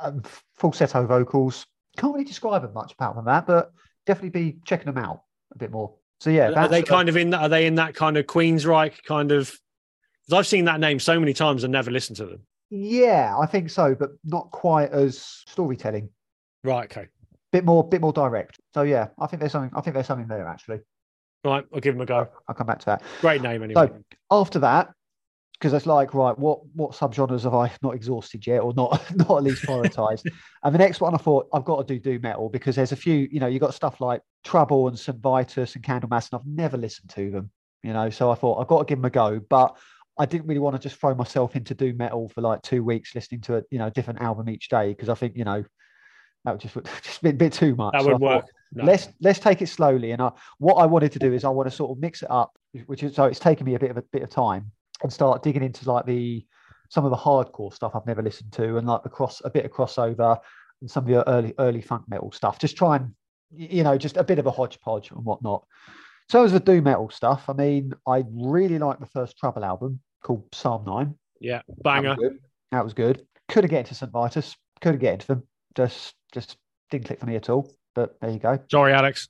um, falsetto vocals. Can't really describe it much apart from that, but definitely be checking them out a bit more. So yeah, Are they uh, kind of in that? Are they in that kind of Queensryche kind of? Because I've seen that name so many times and never listened to them. yeah, I think so, but not quite as storytelling. Right. Okay. Bit more, bit more direct. So yeah, I think there's something. I think there's something there actually. Right. I'll give them a go. I'll come back to that. Great name anyway. So after that, because it's like, right, what what subgenres have I not exhausted yet, or not not at least prioritized? and the next one I thought I've got to do doom metal because there's a few, you know, you got stuff like Trouble and St Vitus and Candlemass, and I've never listened to them, you know. So I thought I've got to give them a go, but I didn't really want to just throw myself into doom metal for like two weeks listening to a you know different album each day because I think you know that would just just be a bit too much. that So would thought, work. No. let's let's take it slowly. And I, what I wanted to do is I want to sort of mix it up, which is so it's taken me a bit of a bit of time and start digging into like the some of the hardcore stuff I've never listened to and like the cross a bit of crossover and some of the early early funk metal stuff. Just try and you know just a bit of a hodgepodge and whatnot. So as the doom metal stuff, I mean, I really like the first Trouble album called Psalm Nine. yeah. Banger. That was good. Could have get into St Vitus. Could have get into them. Just just didn't click for me at all. But there you go. Sorry, Alex.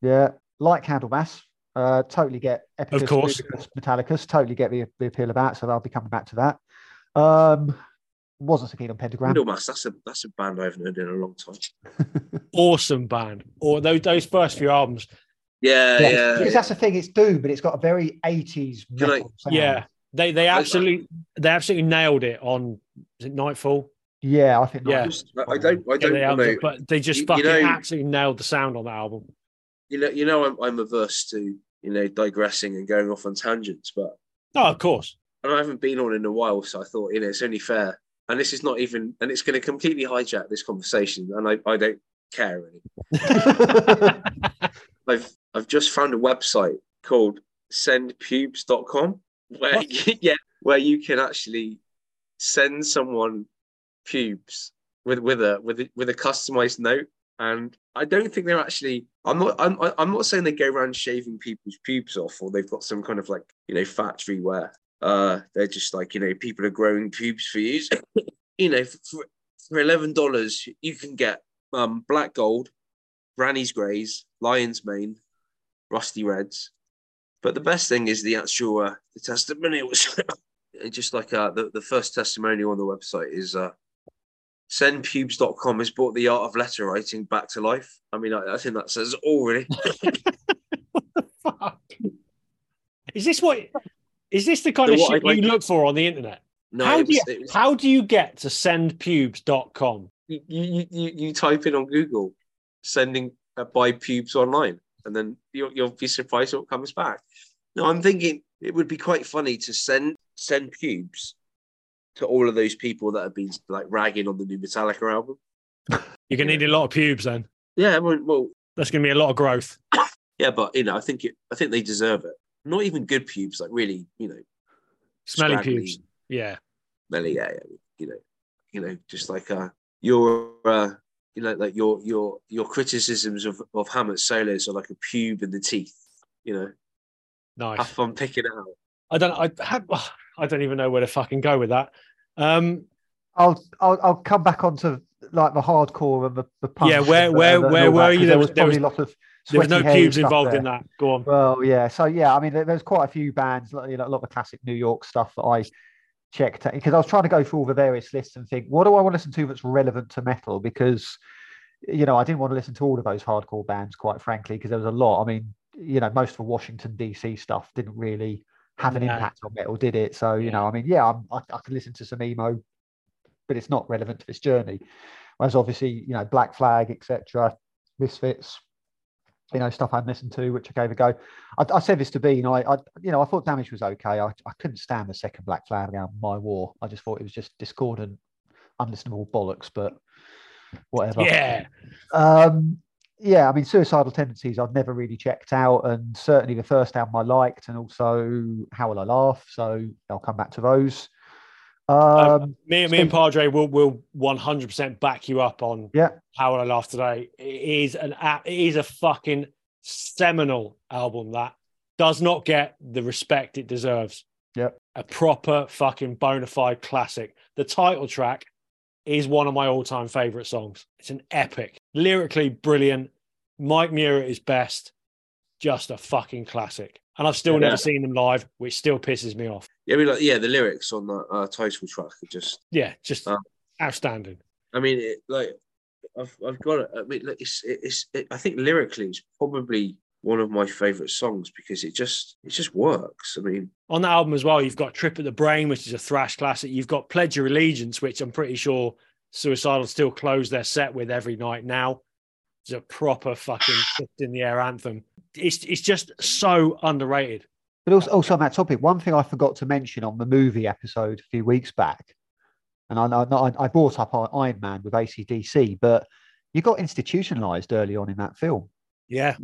Yeah, like Candlemass. Uh, totally get Epicus, course. Ludicrous, Metallicus. Totally get the, the appeal of that. So I'll be coming back to that. Um, wasn't so keen on Pentagram. Candlemass, that's a that's a band I haven't heard in a long time. Awesome band. Or those those first few albums. Yeah, Yeah, yeah. because that's the thing. It's doom, but it's got a very eighties Can I- metal sound. Yeah. They they absolutely they absolutely nailed it on is it Nightfall. yeah. I think. Yeah. I, just, I I don't I don't they know. but they just You- you fucking know- absolutely nailed the sound on that album. You know, you know, I'm I'm averse to you know digressing and going off on tangents, but Oh, of course. and I haven't been on in a while, so I thought you know it's only fair. And this is not even, and it's going to completely hijack this conversation, and I, I don't care really. I've I've just found a website called sendpubes.com where you, yeah, where you can actually send someone pubes with with a with a, with a customized note. And I don't think they're actually. I'm not. I'm. I'm not saying they go around shaving people's pubes off, or they've got some kind of like you know factory where uh they're just like you know people are growing pubes for you. you know, for, for eleven dollars you can get um black gold, Granny's Greys, Lion's Mane, Rusty Reds. But the best thing is the actual uh, the testimonials. And just like uh, the, the first testimonial on the website is uh, sendpubes.com has brought the art of letter writing back to life. I mean, I, I think that says all really. Fuck. Is this what is this the kind So of shit like- you look for on the internet? No, how do you was- how do you get to sendpubes.com? you, you, you, you type in on Google sending uh, buy pubes online, and then you'll, you'll be surprised what comes back. No, I'm thinking it would be quite funny to send send pubes to all of those people that have been like ragging on the new Metallica album. You're gonna need a lot of pubes then. Yeah, well, well That's gonna be a lot of growth. yeah, but you know, I think it, I think they deserve it. Not even good pubes, like really, you know, Smelly scraggly, pubes. Yeah. smelly, yeah, yeah, you know, you know, just like uh, your uh, you know, like your your your criticisms of of Hammett's solos are like a pube in the teeth. You know, Nice. have fun picking it out. I don't I have I don't even know where to fucking go with that. Um I'll, I'll I'll come back onto like the hardcore and the, the punk Yeah, where- where- where were you? There There was- was there probably a lot of there was no pubes involved there. in that. Go on. Well, yeah. So yeah, I mean, there, there's quite a few bands, like, you know, a lot of classic New York stuff that I checked because I was trying to go through all the various lists and think, what do I want to listen to that's relevant to metal? Because you know, I didn't want to listen to all of those hardcore bands, quite frankly, because there was a lot. I mean, you know, most of the Washington DC stuff didn't really have an impact on metal, did it? So you know, I mean, yeah, I'm, I, I can listen to some emo, but it's not relevant to this journey. Whereas obviously, you know, Black Flag, etc., Misfits, you know, stuff I'd listened to, which I gave a go. I, I said this to Bean. I, I, you know, I thought Damage was okay. I, I couldn't stand the second Black Flag album, My War. I just thought it was just discordant, unlistenable bollocks. But whatever. Yeah. Um, yeah, I mean, Suicidal Tendencies I've never really checked out, and certainly the first album I liked, and also How Will I Laugh. So I'll come back to those. Um, me, me and Padre will will one hundred percent back you up on yeah. How Will I Laugh Today. It is an app. It is a fucking seminal album that does not get the respect it deserves. Yep. A proper fucking bona fide classic. The title track is one of my all-time favorite songs. It's an epic, lyrically brilliant. Mike Muir at his best, just a fucking classic. And I've still Yeah. never seen them live, which still pisses me off. Yeah, I mean, like, yeah, the lyrics on that uh, title track are just. Yeah, just Oh. outstanding. I mean, it, like, I've I've got it. I mean, like, it's it's. It, I think lyrically, it's probably one of my favorite songs because it just it just works. I mean, On that album as well, you've got Trip at the Brain, which is a thrash classic. You've got Pledge Your Allegiance, which I'm pretty sure Suicidal still close their set with every night now. It's a proper fucking kicked in the air anthem. It's it's just so underrated. But also, also on that topic, one thing I forgot to mention on the movie episode a few weeks back, and I, I, I brought up Iron Man with ACDC, but you got institutionalized early on in that film. Yeah.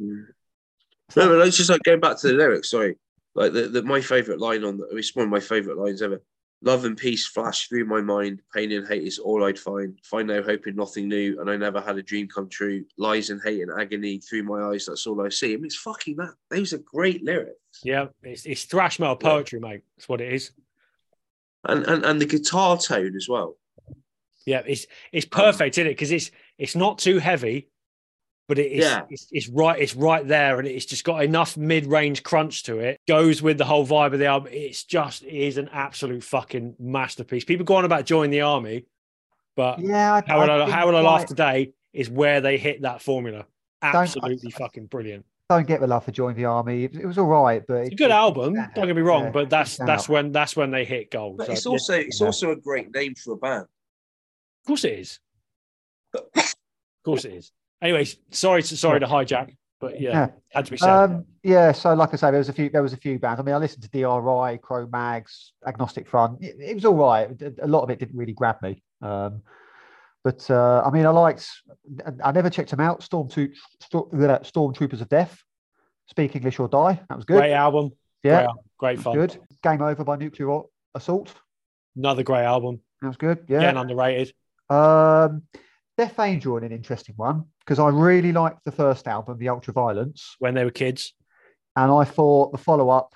No, but it's just like going back to the lyrics. Sorry, like the, the my favorite line on the. It's one of my favorite lines ever. Love and peace flash through my mind. Pain and hate is all I'd find. Find no hope in nothing new, and I never had a dream come true. Lies and hate and agony through my eyes. That's all I see. I mean, it's fucking that. Those are great lyrics. Yeah. It's, it's thrash metal poetry, mate. That's what it is. and and, and the guitar tone as well. Yeah. It's it's Um, perfect, isn't it? Because it's it's not too heavy, but it is Yeah. it's, it's right, it's right there, and it's just got enough mid-range crunch to it. Goes with the whole vibe of the album. It's just it is an absolute fucking masterpiece. People go on about joining the army, but Yeah, I, How Will I, didn't How Will I Laugh Today is where they hit that formula. I- Absolutely fucking brilliant. Don't get the love for joining the army. It, it was all right, but It's a good album. Don't get me wrong, Yeah, but that's that's out. when that's when they hit gold. But So, it's yeah, also it's also a great name for a band. of course it is. Of course it is. Anyways, sorry to sorry to hijack, but yeah, Yeah. had to be said. Um, yeah, so like I say, there was a few. There was a few bands. I mean, I listened to DRI, Cro Mags, Agnostic Front. It, it was all right. A lot of it didn't really grab me. Um, but uh, I mean, I liked. I never checked them out. Storm Troop, Stormtroopers of Death. Speak English or Die. That was good. great album. yeah, great, great fun. good. Game Over by Nuclear Assault. Another great album. That was good. Yeah. Again, underrated. Um, Death Angel, an interesting one because I really liked the first album, The Ultraviolence, When they were kids. and I thought the follow-up,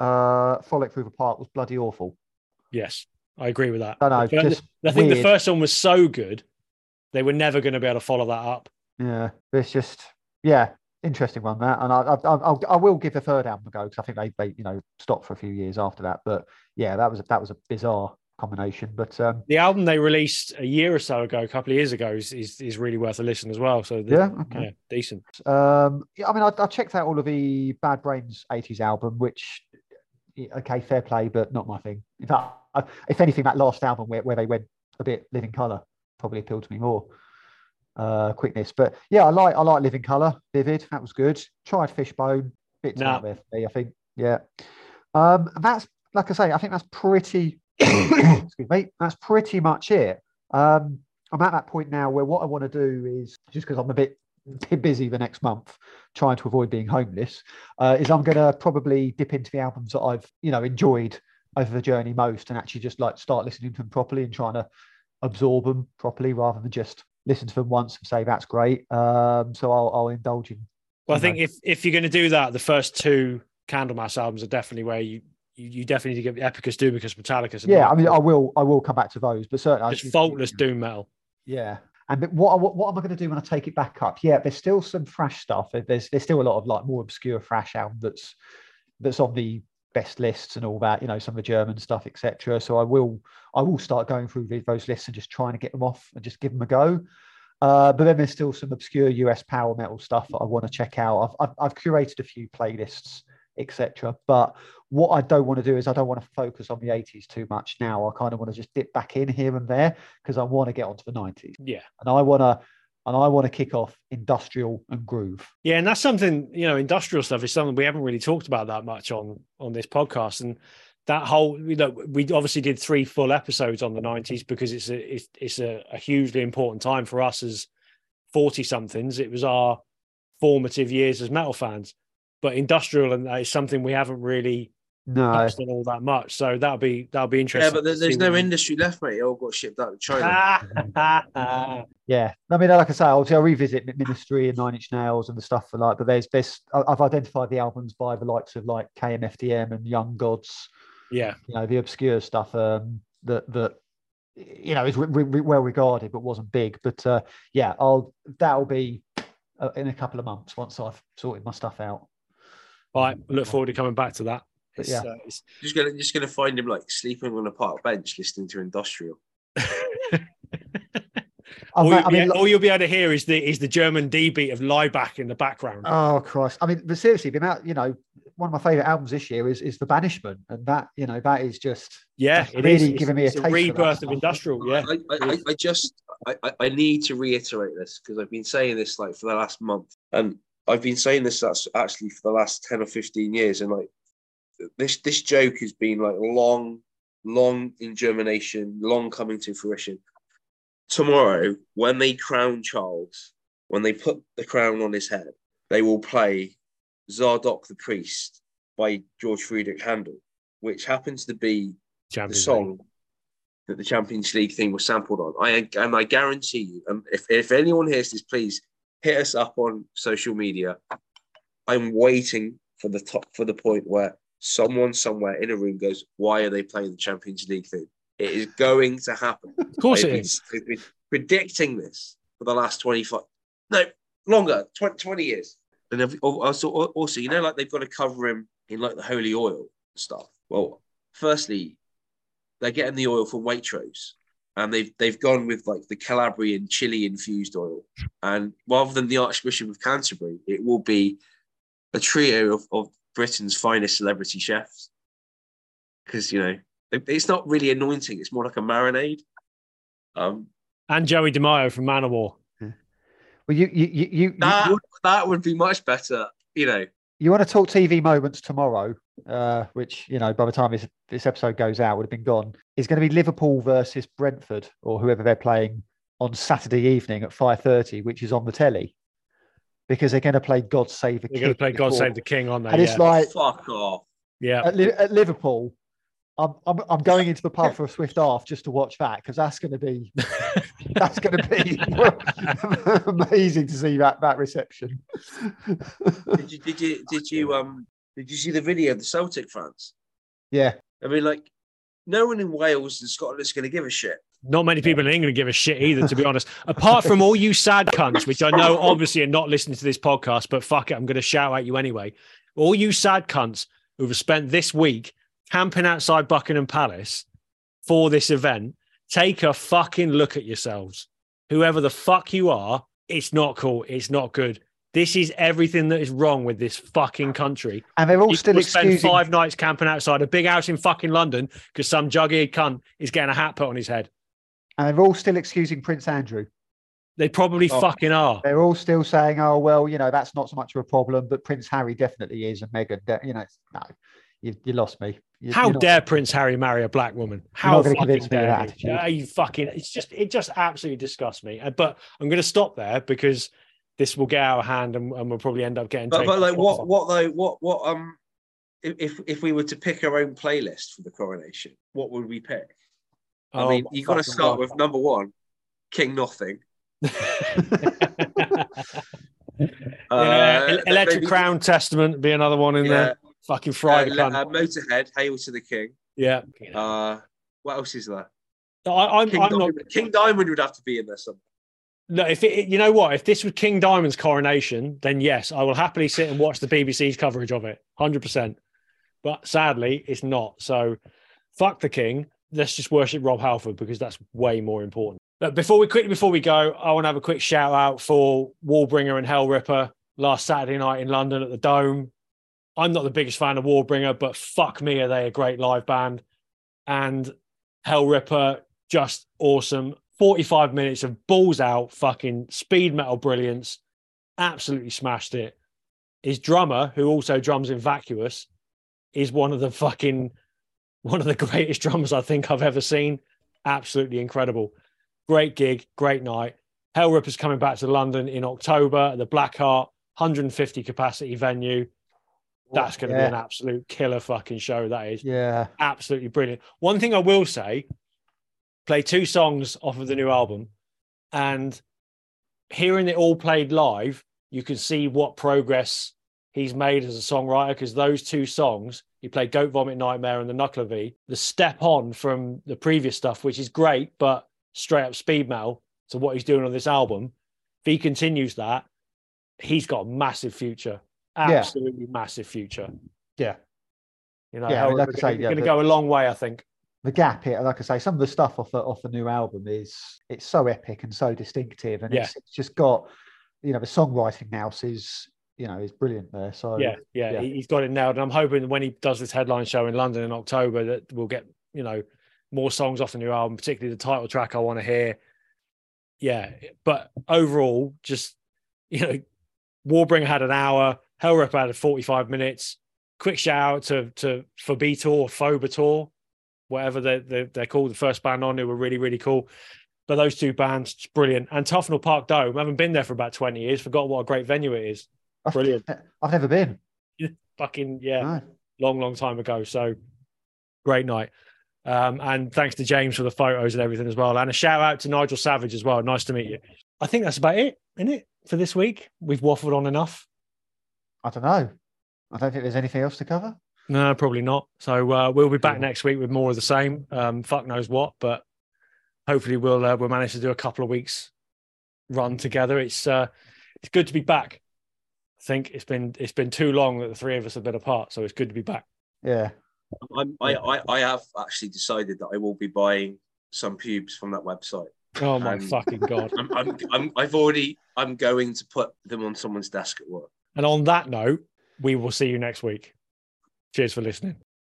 uh, Frolic Through the Park, was bloody awful. Yes, I agree with that. I know, The just I think the first one was so good, they were never going to be able to follow that up. Yeah, it's just yeah, interesting one that, and I I, I, I will give the third album a go because I think they they you know stopped for a few years after that, but yeah, that was that was a bizarre combination, but um, The album they released a year or so ago, a couple of years ago, is is, is really worth a listen as well. So yeah, okay. yeah, decent. Um, yeah, I mean, I, I checked out all of the Bad Brains '80s album, which okay, fair play, but not my thing. In fact, I, if anything, that last album where, where they went a bit living color probably appealed to me more. Uh, quickness, but yeah, I like I like living color, vivid. That was good. Tried Fishbone, bit Nah. out there for me. I think, yeah. Um, that's like I say, I think that's pretty. Excuse me, that's pretty much it. Um, I'm at that point now where what I want to do is just because I'm a bit bit busy the next month trying to avoid being homeless uh, is i'm going to probably dip into the albums that i've you know enjoyed over the journey most and actually just like start listening to them properly and trying to absorb them properly rather than just listen to them once and say that's great. Um, so I'll, I'll indulge in Well, I think if if you're going to do that, the first two Candlemass albums are definitely where you you, you definitely need to get Epicus, Metallicus. and yeah i mean i will i will come back to those but certainly just I, faultless doom metal. Yeah. And but what, what what am I going to do when I take it back up? Yeah, there's still some thrash stuff. There's there's still a lot of like more obscure thrash album that's that's on the best lists and all that. You know, some of the German stuff, etc. So I will I will start going through those lists and just trying to get them off and just give them a go. Uh, but then there's still some obscure US power metal stuff that I want to check out. I've I've, I've curated a few playlists, etc. But what I don't want to do is I don't want to focus on the 80s too much now. I kind of want to just dip back in here and there because I want to get onto the 90s Yeah, and I want to and I want to kick off industrial and groove. Yeah, and that's something you know, industrial stuff is something we haven't really talked about that much on on this podcast, and that whole you know we obviously did three full episodes on the 90s because it's a it's, it's a, a hugely important time for us as 40 somethings it was our formative years as metal fans but industrial and that is something we haven't really No, touched on all that much so that'll be that'll be interesting Yeah, but there- there's no what- industry left, mate. It all got shipped out to China. Ah, yeah. I mean, like I say, obviously I'll revisit Ministry and Nine Inch Nails and the stuff for like, but there's this. I've identified the albums by the likes of like KMFDM and Young Gods. yeah you know the obscure stuff um that that you know is re- re- well regarded but wasn't big but uh yeah i'll that'll be uh, in a couple of months once i've sorted my stuff out all right look forward to coming back to that. But It's, yeah. uh, it's- Just gonna just gonna find him like sleeping on a park bench listening to industrial. All, you'll I be, mean, all you'll be able to hear is the is the german d beat of Laibach in the background. Oh christ i mean but seriously the amount you know one of my favorite albums this year is is the banishment and that you know that is just yeah it really is. It's- giving me a it's taste for rebirth of industrial yeah. I, I, I, I just I, I- I need to reiterate this because I've been saying this like for the last month, and I've been saying this that's actually for the last ten or fifteen years, and like this this joke has been like long, long in germination, long coming to fruition. Tomorrow, when they crown Charles, when they put the crown on his head, they will play Zadok the Priest by George Friedrich Handel, which happens to be the Champions League. song that the Champions League thing was sampled on. I and I guarantee you, um, if if anyone hears this, please hit us up on social media. I'm waiting for the top for the point where someone somewhere in a room goes, "Why are they playing the Champions League thing?" It is going to happen. of course I've it been, is I've been predicting this for the last 25, no, longer, 20, 20 years. And also, also, you know, like they've got to cover him in like the holy oil stuff. Well, firstly, they're getting the oil from Waitrose, and they've they've gone with like the Calabrian chili infused oil. And rather than the Archbishop of Canterbury, it will be a trio of, of Britain's finest celebrity chefs. Because you know, it's not really anointing; it's more like a marinade. Um, and joey DeMaio from manowar well you you you you, that you, that would be much better. You know, you want to talk tv moments tomorrow uh which you know by the time this this episode goes out would have been gone is going to be liverpool versus brentford or whoever they're playing on saturday evening at 5.30 which is on the telly because they're going to play god save the they're king going to play god before- save the king on there and yeah. it's like fuck off. yeah at, Li- at Liverpool, I'm, I'm I'm going into the pub for a swift half just to watch that because that's going to be that's going to be amazing to see that that reception. Did you did you did you um did you see the video of the Celtic fans? yeah, I mean, like, no one in Wales and Scotland is going to give a shit. Not many people in England give a shit either, to be honest. Apart from all you sad cunts, which I know obviously are not listening to this podcast, but fuck it, I'm going to shout at you anyway. All you sad cunts who have spent this week camping outside Buckingham Palace for this event, take a fucking look at yourselves. Whoever the fuck you are, it's not cool. It's not good. This is everything that is wrong with this fucking country. and they're all People still will spend excusing five nights camping outside a big house in fucking London because some jug-eared cunt is getting a hat put on his head. and they're all still excusing Prince Andrew. They probably Oh. fucking are. They're all still saying, "Oh well, you know that's not so much of a problem, but Prince Harry definitely is, and Meghan, de- you know, no, you, you lost me. You- How you're not- dare Prince Harry marry a black woman? How not gonna fucking convince me of dare that you? attitude. Yeah, you fucking. It's just it just absolutely disgusts me. Uh, But I'm going to stop there because this will get out of hand and, and we'll probably end up getting. But, taken but like, what Spotify. what though? What what um? If if- if we were to pick our own playlist for the coronation, what would we pick? I Oh mean, my you got to start God. with number one, King Nothing. yeah, Uh, El- Electric maybe- Crown Testament be another one in Yeah, there. Fucking uh, Friday Le- cunt. uh, Motorhead, Hail to the King. yeah, Uh, what else is there? I, I'm, King, I'm not. Diamond. King Diamond would have to be in there somewhere. No, if it, you know what, if this was King Diamond's coronation, then yes, I will happily sit and watch the BBC's coverage of it, hundred percent. But sadly, it's not. So, fuck the king. Let's just worship Rob Halford because that's way more important. But before we quickly before we go, I want to have a quick shout out for Warbringer and Hellripper last Saturday night in London at the Dome. I'm not the biggest fan of Warbringer, but fuck me, are they a great live band? And Hellripper, just awesome. 45 minutes of balls out, fucking speed metal brilliance. Absolutely smashed it. His drummer, who also drums in Vacuous, is one of the fucking one of the greatest drummers I think I've ever seen. Absolutely incredible. Great gig, great night. Hellripper's coming back to London in October at the Black Heart, 150 capacity venue. That's going to be an absolute killer fucking show. That is Yeah. absolutely brilliant. One thing I will say, play two songs off of the new album, and hearing it all played live, you can see what progress he's made as a songwriter. Because those two songs, he played Goat Vomit Nightmare and the Nuckelavee, the step on from the previous stuff, which is great, but straight up speed metal to what he's doing on this album. If he continues that, he's got a massive future. Absolutely massive future. Yeah. You know, Yeah, I mean, like I Hellripper say, going yeah, to go a long way, I think. the gap here, like I say, some of the stuff off the off the new album is it's so epic and so distinctive, and Yeah. it's, it's just got you know the songwriting now is you know is brilliant there. So yeah, yeah, yeah. he- he's got it nailed. And I'm hoping when he does this headline show in London in October, that we'll get you know more songs off the new album, particularly the title track I want to hear. Yeah, but overall, just you know, Warbringer had an hour, Hellripper had 45 minutes. Quick shout out to to Fobitor or Phobator, whatever they they they're called, the first band on, who were really really cool. But those two bands, brilliant. And Tufnell Park Dome, I haven't been there for about 20 years. Forgot what a great venue it is. I've, Brilliant. I've never been. Fucking yeah. No. long, long time ago. So great night. Um, and thanks to James for the photos and everything as well. And a shout out to Nigel Savage as well. Nice to meet you. I think that's about it, isn't it, for this week? We've waffled on enough. I don't know. I don't think there's anything else to cover. No, probably not. So uh, we'll be back Cool. next week with more of the same. Um, fuck knows what, but hopefully we'll uh, we'll manage to do a couple of weeks run together. It's uh, it's good to be back. I think it's been it's been too long that the three of us have been apart, so it's good to be back. Yeah. I'm, I, I, I have actually decided that I will be buying some pubes from that website. Oh my Um, fucking god! I'm, I'm, I'm, I've already, I'm going to put them on someone's desk at work. And on that note, we will see you next week. Cheers for listening.